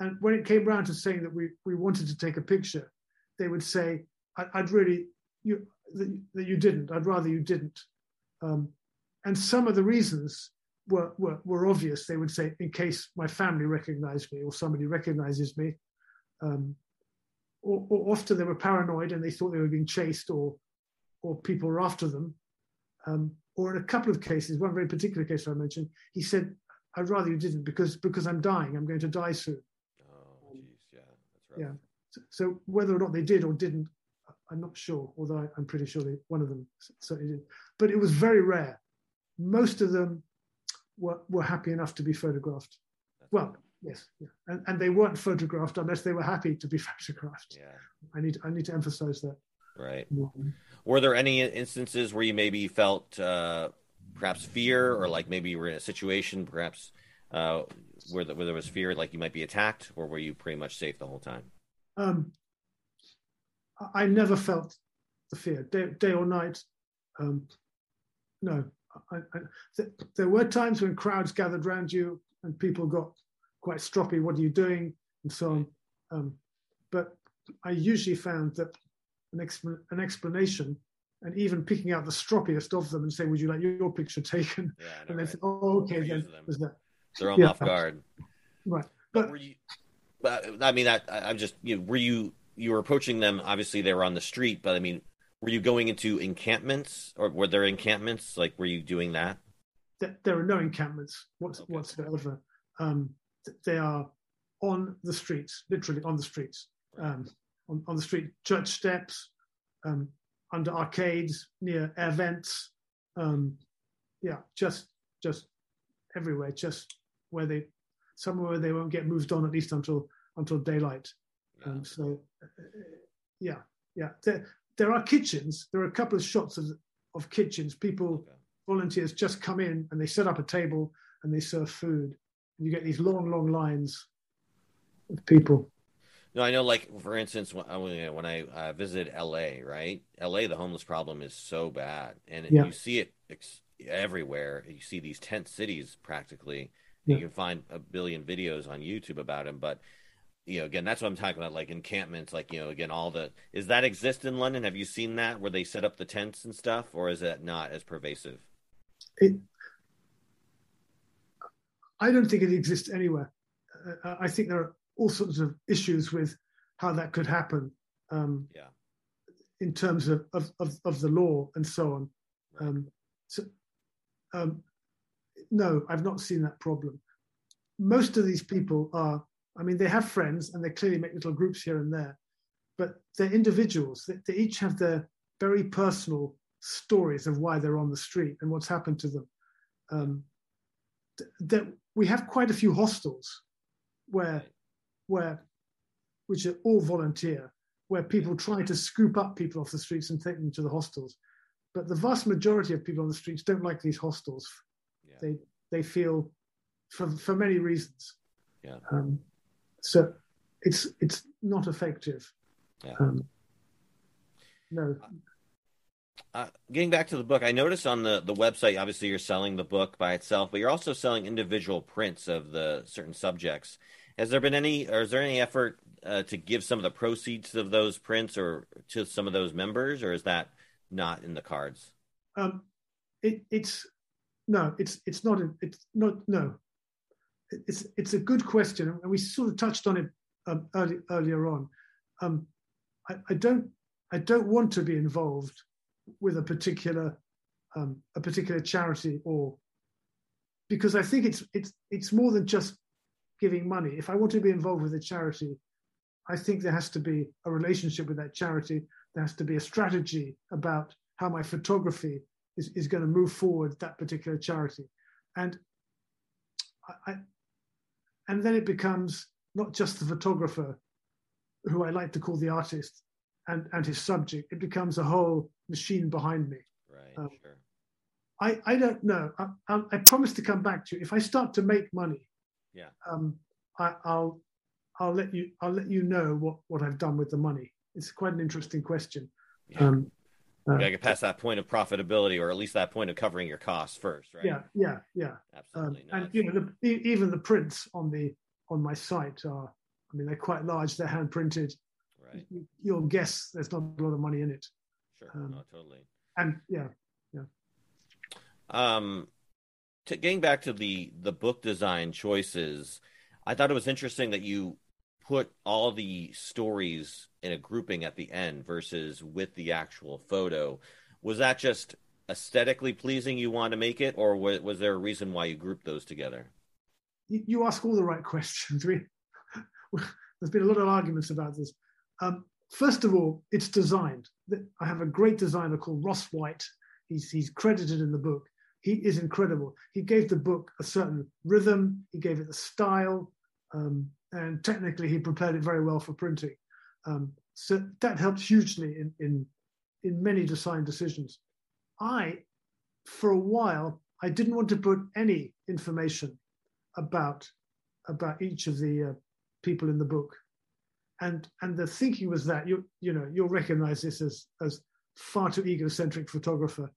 and when it came round to saying that we we wanted to take a picture, they would say, I, "I'd really you that, that you didn't. I'd rather you didn't." Um, and some of the reasons were, were were obvious. They would say, "In case my family recognized me or somebody recognizes me," um, or, or often they were paranoid and they thought they were being chased or or people were after them. Um, or in a couple of cases, one very particular case I mentioned, he said, "I'd rather you didn't because because I'm dying. I'm going to die soon." Oh, jeez, yeah, that's right. Yeah. So, so whether or not they did or didn't, I'm not sure. Although I'm pretty sure they, one of them certainly did. But it was very rare. Most of them were, were happy enough to be photographed. Well, yes, yeah. and, and they weren't photographed unless they were happy to be *laughs* photographed. yeah, I need I need to emphasize that. right. Were there any instances where you maybe felt uh, perhaps fear, or like maybe you were in a situation, perhaps uh, where, the, where there was fear, like you might be attacked, or were you pretty much safe the whole time? Um, I- never felt the fear, day, day or night. Um, no, I, I, th- there were times when crowds gathered around you and people got quite stroppy. What are you doing? And so on. Um, but I usually found that an, expl- an explanation and even picking out the stroppiest of them and saying, "Would you like your picture *laughs* taken?" Yeah, And they right? say, "Oh, okay, then was that Throw them Yeah. off guard. right?" But But were you? But I mean, I, I'm just you. Know, were you? You were approaching them. Obviously, they were on the street, but I mean, were you going into encampments, or were there encampments? Like, were you doing that? th- there are no encampments what- Okay. whatsoever. Um, they are on the streets, literally on the streets, um, on, on the street, church steps, um, under arcades, near air vents. Um, yeah, just just everywhere, just where they somewhere where they won't get moved on at least until until daylight. No. Um, so, uh, yeah, yeah. There, there are kitchens. There are a couple of shots of, of kitchens. People, Okay. volunteers, just come in and they set up a table and they serve food. And you get these long, long lines of people. No, I know. Like for instance, when I, when I uh, visited L.A., right? L.A. the homeless problem is so bad, and Yeah. you see it ex- everywhere. You see these tent cities practically. Yeah. You can find a billion videos on YouTube about them, but you know, again, that's what I'm talking about, like encampments, like you know, again, all the is that exist in London? Have you seen that where they set up the tents and stuff, or is that not as pervasive? It, I don't think it exists anywhere. Uh, I think there are all sorts of issues with how that could happen. Um, yeah. In terms of, of, of, of, the law and so on. Um, so, um, no, I've not seen that problem. Most of these people are, I mean, they have friends and they clearly make little groups here and there, but they're individuals. They, they each have their very personal stories of why they're on the street and what's happened to them. Um, that we have quite a few hostels where, where, which are all volunteer, where people try to scoop up people off the streets and take them to the hostels. But the vast majority of people on the streets don't like these hostels. Yeah. They they feel, for for many reasons. Yeah. Um, so it's it's not effective. Yeah. Um, no. Uh, getting back to the book, I noticed on the, the website, obviously you're selling the book by itself, but you're also selling individual prints of the certain subjects. Has there been any, or is there any effort uh, to give some of the proceeds of those prints or to some of those members, or is that not in the cards? Um, it, it's no, it's it's not. It's not. No, it's it's a good question, and we sort of touched on it um, early, earlier on. Um, I, I, don't I don't want to be involved with a particular um, a particular charity or because I think it's it's it's more than just giving money. If I want to be involved with a charity, I think there has to be a relationship with that charity. There has to be a strategy about how my photography is, is going to move forward that particular charity. And I, and then it becomes not just the photographer, who I like to call the artist, and, and his subject. It becomes a whole machine behind me. Right. Um, sure. I, I don't know. I, I, I, promise to come back to you if I start to make money. Yeah. Um, I, I'll I'll let you I'll let you know what what I've done with the money. It's quite an interesting question. Yeah. Um, you gotta get past that point of profitability, or at least that point of covering your costs first, right? Yeah, yeah, yeah. Absolutely. Um, and you know, the, even the prints on the on my site are, I mean, they're quite large. They're hand printed. Right. You'll guess there's not a lot of money in it. Sure. Um, no, totally. And yeah, yeah. Um, to, getting back to the the book design choices, I thought it was interesting that you put all the stories in a grouping at the end versus with the actual photo. Was that just aesthetically pleasing you want to make it, or was, was there a reason why you grouped those together? You, ask all the right questions. *laughs* We, there's been a lot of arguments about this. Um, first of all, it's designed. I have a great designer called Ross White. He's, he's credited in the book. He is incredible. He gave the book a certain rhythm. He gave it the style. Um, and technically he prepared it very well for printing. Um, so that helped hugely in, in, in many design decisions. I, for a while, I didn't want to put any information about about each of the uh, people in the book, and and the thinking was that you you know you'll recognize this as as far too egocentric photographer.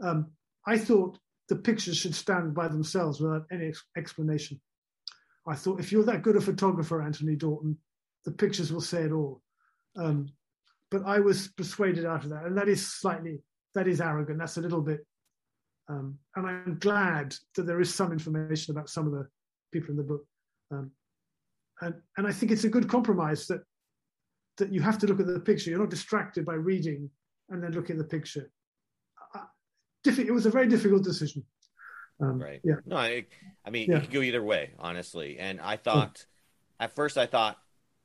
Um, I thought the pictures should stand by themselves without any ex- explanation. I thought if you're that good a photographer, Anthony Dawton, the pictures will say it all. Um, but I was persuaded out of that, and that is slightly that is arrogant. That's a little bit, um, and I'm glad that there is some information about some of the people in the book, um, and and I think it's a good compromise that that you have to look at the picture. You're not distracted by reading and then looking at the picture. Uh, it was a very difficult decision. Um, right. Yeah. No, I, I mean, yeah. it could go either way, honestly. And I thought, yeah. at first, I thought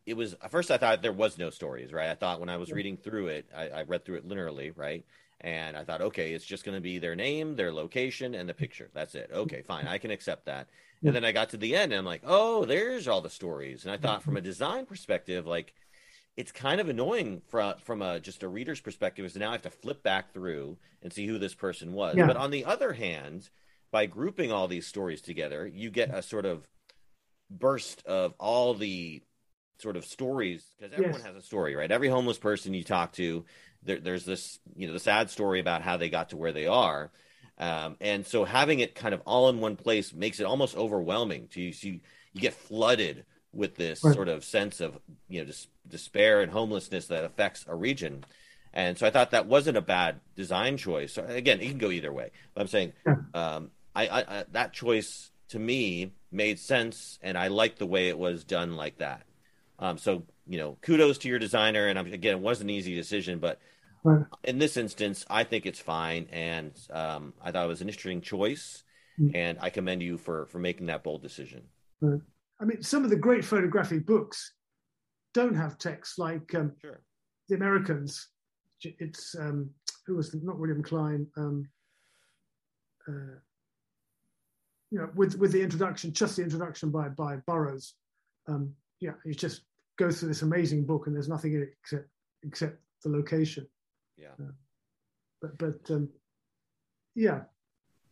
it was, at first, I thought there was no stories, right? I thought when I was yeah. reading through it, I, I, read through it linearly, right? And I thought, okay, it's just going to be their name, their location, and the picture. That's it. Okay, fine. I can accept that. And then I got to the end and I'm like, oh, there's all the stories. And I thought, from a design perspective, like, it's kind of annoying from from a just a reader's perspective is now I have to flip back through and see who this person was. But on the other hand, by grouping all these stories together, you get a sort of burst of all the sort of stories because everyone yes. has a story, right? Every homeless person you talk to, there, there's this, you know, the sad story about how they got to where they are. Um, and so having it kind of all in one place makes it almost overwhelming to you. So you, you get flooded with this right. sort of sense of you know dis- despair and homelessness that affects a region. And so I thought that wasn't a bad design choice. So again, it can go either way. But I'm saying yeah. um, I, I, I, that choice to me made sense, and I liked the way it was done like that. Um, so you know, kudos to your designer. And I'm, again, it wasn't an easy decision, but right. in this instance, I think it's fine, and um, I thought it was an interesting choice, mm-hmm. and I commend you for for making that bold decision. Right. I mean, some of the great photographic books don't have text, like um, sure. the Americans. It's um, who was the, not William Klein. Um, uh, you know, with with the introduction, just the introduction by by Burroughs. Um, yeah, he just goes through this amazing book, and there's nothing in it except except the location. Yeah. Uh, but but um, yeah.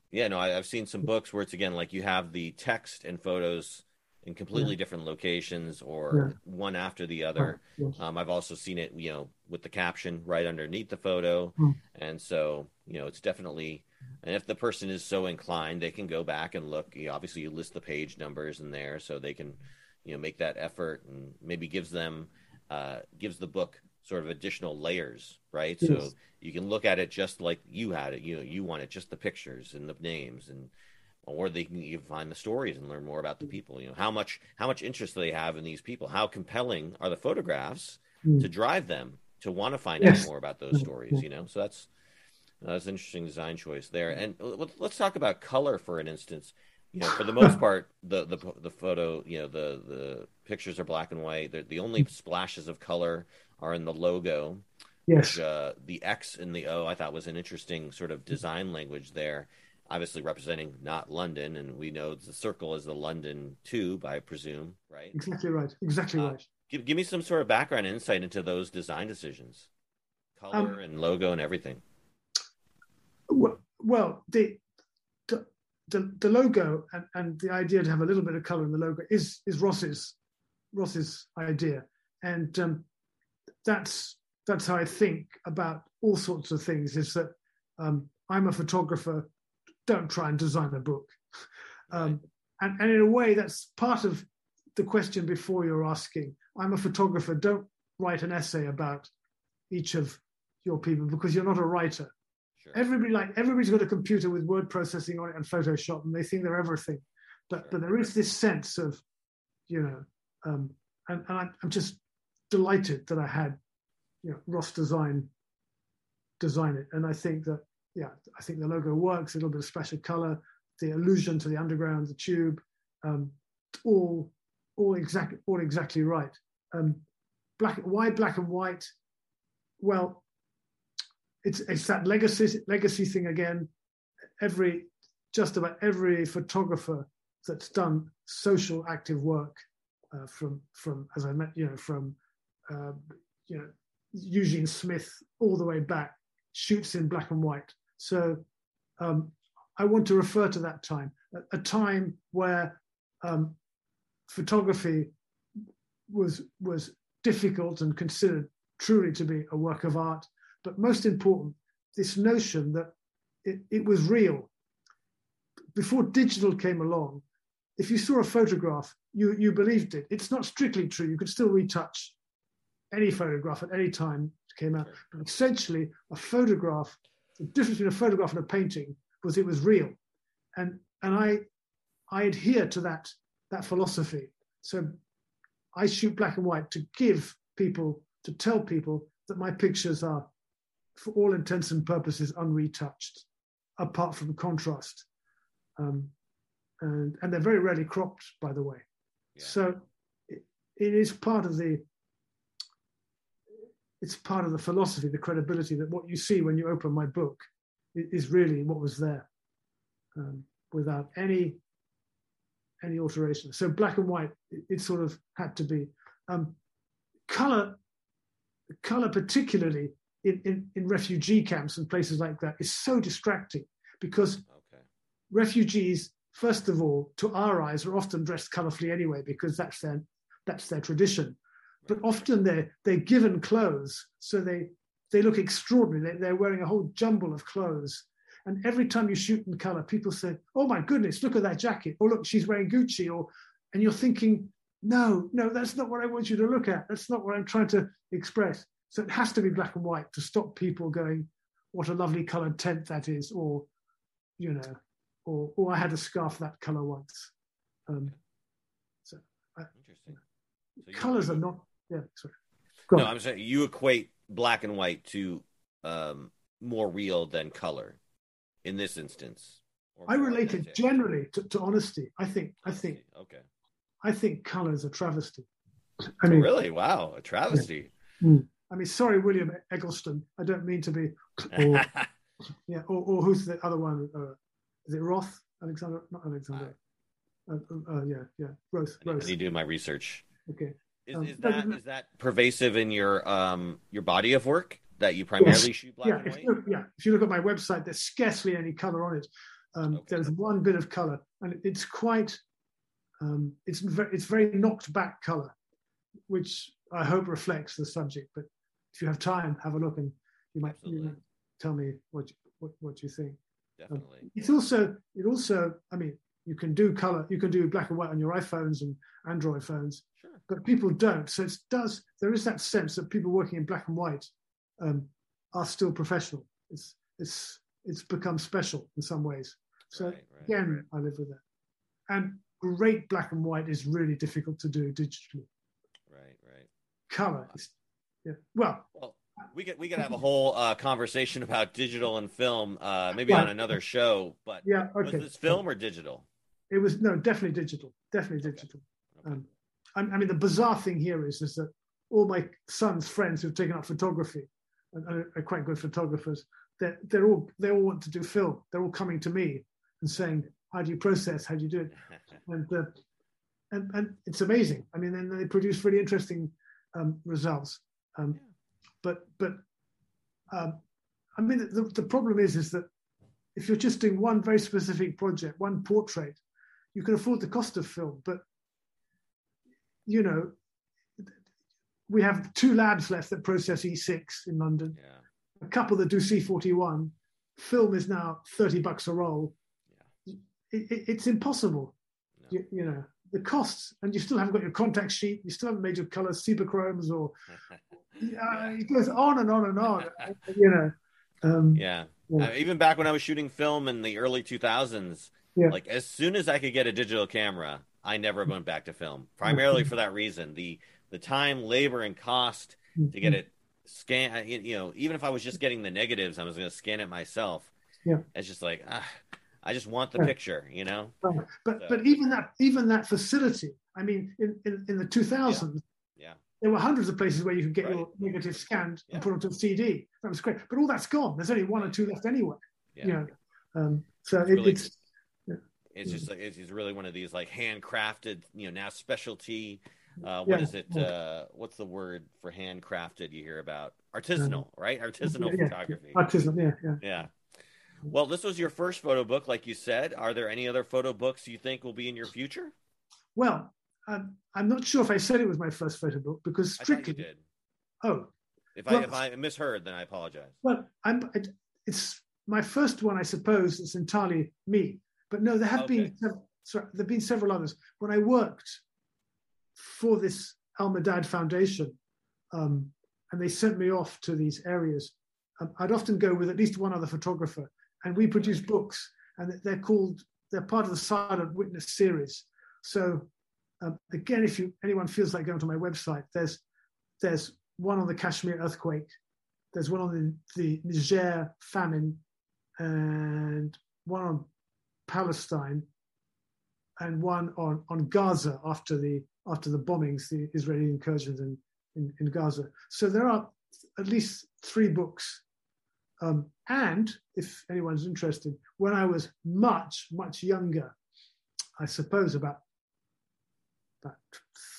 Yeah, no, I, have seen some books where it's again like you have the text and photos in completely yeah. different locations or yeah. one after the other. Yes. Um, I've also seen it, you know, with the caption right underneath the photo, mm. and so you know it's definitely. And if the person is so inclined, they can go back and look. You obviously, you list the page numbers in there, so they can, you know, make that effort and maybe gives them uh, gives the book sort of additional layers, right? Yes. So you can look at it just like you had it. You know, you wanted just the pictures and the names and or they can even find the stories and learn more about the people. You know, how much how much interest do they have in these people? How compelling are the photographs mm. to drive them to want to find yes. out more about those stories? You know, so that's that's an interesting design choice there. And let's talk about color for an instance. You know, for the most *sighs* part, the the the photo, you know, the the pictures are black and white. They're, the only splashes of color are in the logo. Yes. Which, uh, the X and the O, I thought was an interesting sort of design language there obviously representing not London, and we know the circle is the London tube, I presume, right? Exactly right. Exactly uh, right. Give, give me some sort of background insight into those design decisions, color um, and logo and everything. Well, the, the the, the logo and, and the idea to have a little bit of color in the logo is is Ross's Ross's idea, and um, that's that's how I think about all sorts of things. Is that um, I'm a photographer don't try and design a book. *laughs* Um, and, and in a way, that's part of the question before you're asking. I'm a photographer. Don't write an essay about each of your people because you're not a writer. Sure. Everybody like everybody's got a computer with word processing on it and Photoshop, and they think they're everything. But sure. but there is this sense of, you know, um, and, and I'm, just delighted that I had, you know, Ross Design design it, and I think that yeah, I think the logo works. A little bit of special color, the allusion to the underground, the tube, um, all all exactly all exactly right. Um, black why black and white? Well, it's it's that legacy legacy thing again. Every just about every photographer that's done social active work uh, from from as I met you know from uh, you know Eugene Smith all the way back shoots in black and white so um, I want to refer to that time, a, a time where um, photography was was difficult and considered truly to be a work of art. But most important, this notion that it, it was real. Before digital came along, if you saw a photograph, you, you believed it. It's not strictly true. You could still retouch any photograph at any time it came out. But essentially, a photograph the difference between a photograph and a painting was it was real, and and I I adhere to that that philosophy. So I shoot black and white to give people to tell people that my pictures are, for all intents and purposes, unretouched, apart from contrast, um, and and they're very rarely cropped, by the way. Yeah. So it, it is part of the it's part of the philosophy, the credibility that what you see when you open my book is really what was there, um, without any any alteration. So black and white, it, it sort of had to be. Um, color, color particularly in, in, in, refugee camps and places like that is so distracting because okay. refugees, first of all, to our eyes, are often dressed colorfully anyway because that's their that's their tradition but often they're they're given clothes, so they they look extraordinary. They, are wearing a whole jumble of clothes, and every time you shoot in color, people say, "Oh my goodness, look at that jacket!" or "Look, she's wearing Gucci," or and you're thinking, no, no, that's not what I want you to look at. That's not what I'm trying to express. So it has to be black and white to stop people going, what a lovely coloured tent that is, or, you know, or, or I had a scarf that colour once. Um, so I, Interesting. So colours are not, yeah, sorry. Go No, on. I'm saying you equate black and white to um, more real than color in this instance. I relate it generally to, to honesty. I think, I think, Okay. I think colour is a travesty. I Oh, mean, really? Wow, a travesty. I mean, sorry, William Eggleston. I don't mean to be, *laughs* or yeah, or, or who's the other one? Uh, is it Roth? Alexander? Not Alexander. Uh, uh, uh, yeah, yeah, Roth. I need to do my research. Okay. Is, Um, is that no. is that pervasive in your um your body of work that you primarily shoot black yeah, and if white? you look, yeah. If you look at my website, there's scarcely any color on it. Um, Okay. There's one bit of color, and it's quite, um, it's very, it's very knocked back color, which I hope reflects the subject. But if you have time, have a look, and you might, you might tell me what you, what, what you think. Definitely. It's also, it also, I mean, you can do color, you can do black and white on your iPhones and Android phones, Sure. but people don't. So it does. There is that sense that people working in black and white um, are still professional. It's it's it's become special in some ways. So Right, right, again, I live with that. And great black and white is really difficult to do digitally. Right, right. Color is, yeah. Well, Well, we could we could have a whole uh, conversation about digital and film, uh, maybe on another show. But yeah, okay. was this film or digital? It was no, definitely digital. Definitely Okay. digital. Um, I, I mean, the bizarre thing here is, is that all my son's friends who've taken up photography and, and are quite good photographers. They're, they're all they all want to do film. They're all coming to me and saying, "How do you process? How do you do it?" *laughs* And uh, and and it's amazing. I mean, and they produce really interesting um, results. Um, But but um, I mean, the, the problem is is that if you're just doing one very specific project, one portrait, you can afford the cost of film. But you know, we have two labs left that process E6 in London, yeah, a couple that do C41. Film is now 30 bucks a roll. yeah. It, it, it's impossible, No. you, you know, the costs, and you still haven't got your contact sheet, you still haven't made your colors, Cibachromes, or *laughs* uh, it goes on and on and on, *laughs* you know. Um, yeah. Yeah. Uh, even back when I was shooting film in the early 2000s, Yeah. like as soon as I could get a digital camera, I never went back to film. *laughs* Primarily for that reason, the the time, labor, and cost to get it scan. You you know, even if I was just getting the negatives, I was going to scan it myself. Yeah. It's just like ah, I just want the Yeah. picture. You know. Right. But So- but even that even that facility, I mean, in, in, in the 2000s, Yeah. there were hundreds of places where you could get Right. your negative scanned Yeah. and put onto a CD. That was great. But all that's gone. There's only one or two left anyway. Yeah. You know, um, so It's it, really- it's. It's just like it's, it's really one of these like handcrafted, you know, now specialty. Uh, Yeah, what is it? yeah. Uh, what's the word for handcrafted you hear about? Artisanal, right? Artisanal yeah, photography. artisan. Yeah, yeah. Well, this was your first photo book, like you said. Are there any other photo books you think will be in your future? Well, um, I'm not sure if I said it was my first photo book because I thought you strictly. did. Oh, If I if I misheard, then I apologize. Well, I'm, it, it's my first one, I suppose. It's entirely me. But no, there have Okay. been sev- sorry, there have been several others. When I worked for this Al Madad Foundation, um, and they sent me off to these areas, um, I'd often go with at least one other photographer, and we produce books, and they're called they're part of the Silent Witness series. So um, again, if you anyone feels like going to my website, there's there's one on the Kashmir earthquake, there's one on the, the Niger famine, and one on Palestine, and one on, on Gaza after the after the bombings, the Israeli incursions in, in, in Gaza. So there are at least three books. Um, and if anyone's interested, when I was much, much younger, I suppose about, about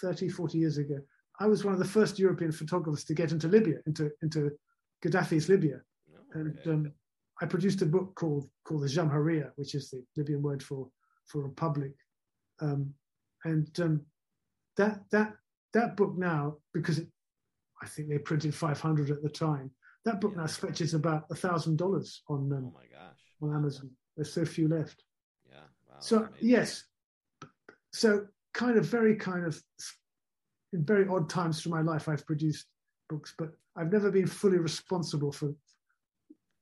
30, 40 years ago, I was one of the first European photographers to get into Libya, into, into Gaddafi's Libya. No? And um, I produced a book called called the Jamhuriya, which is the Libyan word for for republic. Um, and um, that that that book now, because it, I think they printed 500 at the time, that book Yeah. now fetches about a thousand dollars on oh um, my gosh. on Amazon. There's so few left. Yeah. Wow. So yes, so kind of very kind of in very odd times through my life I've produced books, but I've never been fully responsible for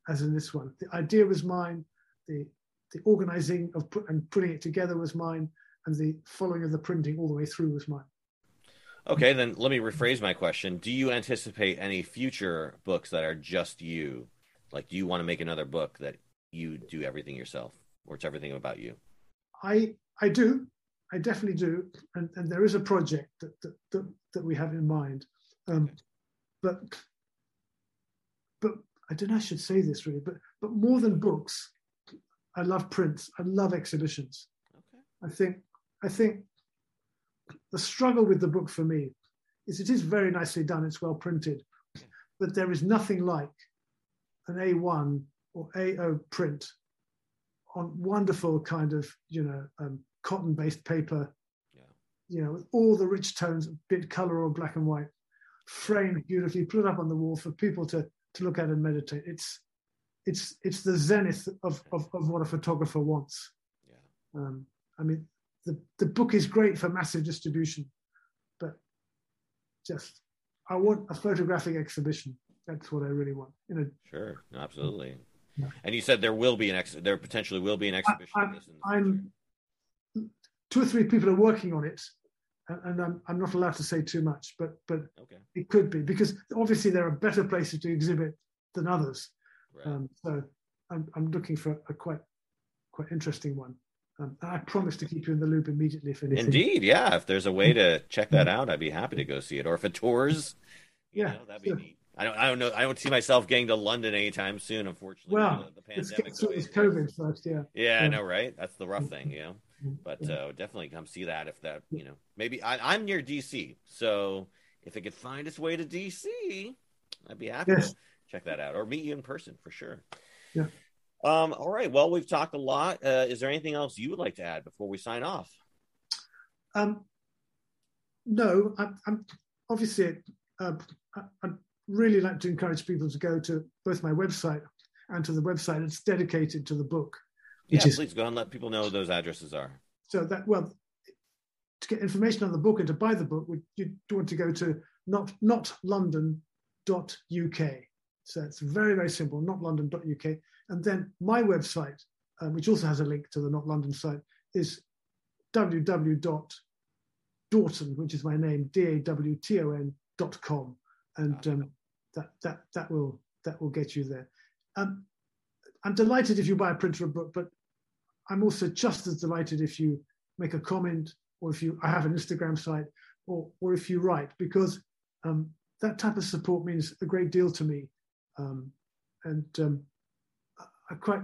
as in this one. The idea was mine, the the organizing of put, and putting it together was mine, and the following of the printing all the way through was mine. Okay, then let me rephrase my question. Do you anticipate any future books that are just you? Like, do you want to make another book that you do everything yourself, or it's everything about you? I I do, I definitely do, and, and there is a project that that, that, that we have in mind, um, okay. but but I don't know. I should say this really, but but more than books, I love prints. I love exhibitions. Okay. I think I think the struggle with the book for me is it is very nicely done. It's well printed, but there is nothing like an A1 or A0 print on wonderful kind of you know um, cotton-based paper. Yeah. You know, with all the rich tones, bit color or black and white, framed beautifully, put it up on the wall for people to to look at and meditate. It's it's it's the zenith of of, of what a photographer wants. Yeah. Um, I mean, the the book is great for massive distribution, but just I want a photographic exhibition. That's what I really want. You know. Sure, absolutely. Yeah. And you said there will be an ex. There potentially will be an exhibition. I, I'm, I'm two or three people are working on it, and I'm, I'm not allowed to say too much, but but okay. it could be because obviously there are better places to exhibit than others. Right. Um, so I'm, I'm looking for a quite quite interesting one. Um, I promise to keep you in the loop immediately if anything. Indeed, yeah. If there's a way to *laughs* check that out, I'd be happy to go see it. Or if it tours, yeah, know, that'd be sure. neat. I don't, I don't know. I don't see myself getting to London anytime soon. Unfortunately, well, the, the pandemic. It's, it's COVID first, yeah. Yeah, I know, right? That's the rough thing, you know. But uh, definitely come see that if that, you know, maybe I, am near DC, so if it could find its way to DC, I'd be happy yes. to check that out or meet you in person for sure. Yeah. Um, all right. Well, we've talked a lot. Uh, is there anything else you would like to add before we sign off? Um, no, I, am obviously. Uh, I'd really like to encourage people to go to both my website and to the website that's dedicated to the book. Yeah, is, please go and let people know those addresses are. So that well, to get information on the book and to buy the book, you want to go to not not London dot uk. So it's very very simple, not london.uk. And then my website, um, which also has a link to the Not London site, is www.dawton, which is my name, d-a-w-t-o-n dot com, and um, that that that will that will get you there. Um, I'm delighted if you buy a printer or a book, but I'm also just as delighted if you make a comment or if you I have an Instagram site or or if you write because um, that type of support means a great deal to me. Um, and um, I quite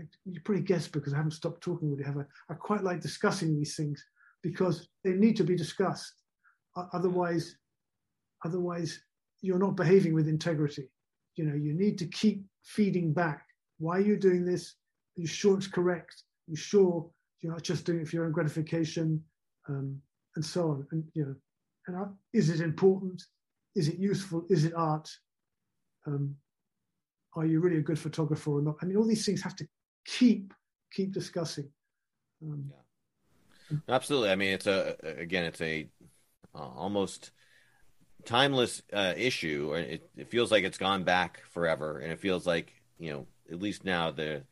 I, you probably guess because I haven't stopped talking with you, have I? I quite like discussing these things because they need to be discussed. Otherwise, otherwise you're not behaving with integrity. You know, you need to keep feeding back. Why are you doing this? Are you sure it's correct? Are you sure you're not just doing it for your own gratification, um, and so on? And you know, and uh, is it important? Is it useful? Is it art? Um, are you really a good photographer or not? I mean, all these things have to keep keep discussing. Um, yeah. Absolutely. I mean, it's a again, it's a uh, almost timeless uh, issue, or it, it, feels like it's gone back forever, and it feels like you know at least now there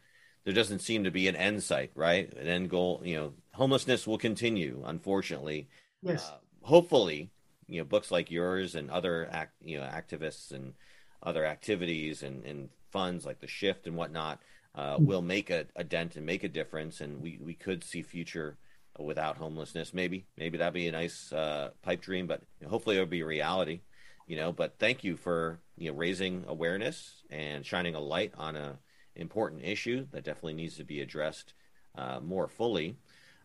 there doesn't seem to be an end site, right? An end goal. You know, homelessness will continue, unfortunately. Yes. Uh, hopefully, you know, books like yours and other act, you know activists and other activities and, and funds like the shift and whatnot uh, mm-hmm. will make a, a dent and make a difference, and we we could see future without homelessness. Maybe, maybe that'd be a nice uh, pipe dream, but hopefully it'll be a reality. You know, but thank you for you know raising awareness and shining a light on a important issue that definitely needs to be addressed uh, more fully.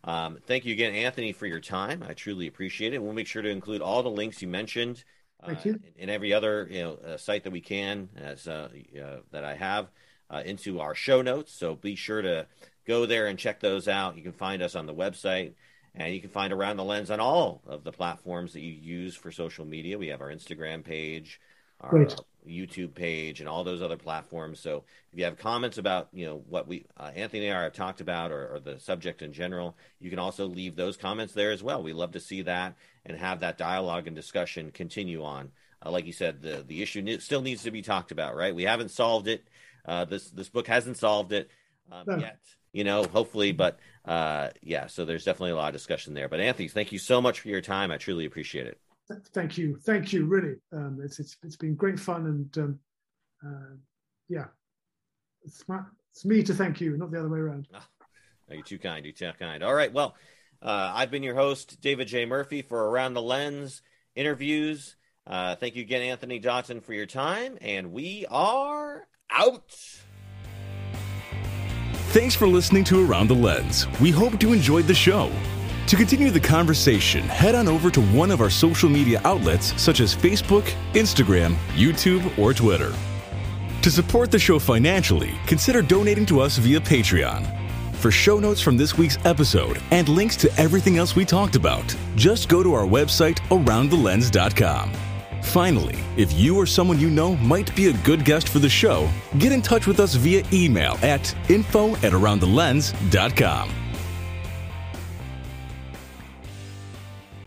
Um, thank you again, Anthony, for your time. I truly appreciate it. We'll make sure to include all the links you mentioned uh, and every other you know uh, site that we can as uh, uh, that I have uh, into our show notes. So be sure to go there and check those out. You can find us on the website, and you can find Around the Lens on all of the platforms that you use for social media. We have our Instagram page, our, YouTube page and all those other platforms. So if you have comments about you know what we uh, Anthony and I have talked about or, or, the subject in general, you can also leave those comments there as well. We love to see that and have that dialogue and discussion continue on. Uh, like you said, the the issue still needs to be talked about. Right? We haven't solved it. Uh, this this book hasn't solved it um, no. yet. You know, hopefully, but uh, yeah. So there's definitely a lot of discussion there. But Anthony, thank you so much for your time. I truly appreciate it. Thank you, thank you. Really, um, it's it's it's been great fun, and um, uh, yeah, it's, my, it's me to thank you, not the other way around. Oh, you're too kind. You're too kind. All right. Well, uh, I've been your host, David J. Murphy, for Around the Lens interviews. Uh, thank you again, Anthony Dawton, for your time, and we are out. Thanks for listening to Around the Lens. We hope you enjoyed the show. To continue the conversation, head on over to one of our social media outlets such as Facebook, Instagram, YouTube, or Twitter. To support the show financially, consider donating to us via Patreon. For show notes from this week's episode and links to everything else we talked about, just go to our website, aroundthelens.com. Finally, if you or someone you know might be a good guest for the show, get in touch with us via email at info at aroundthelens.com.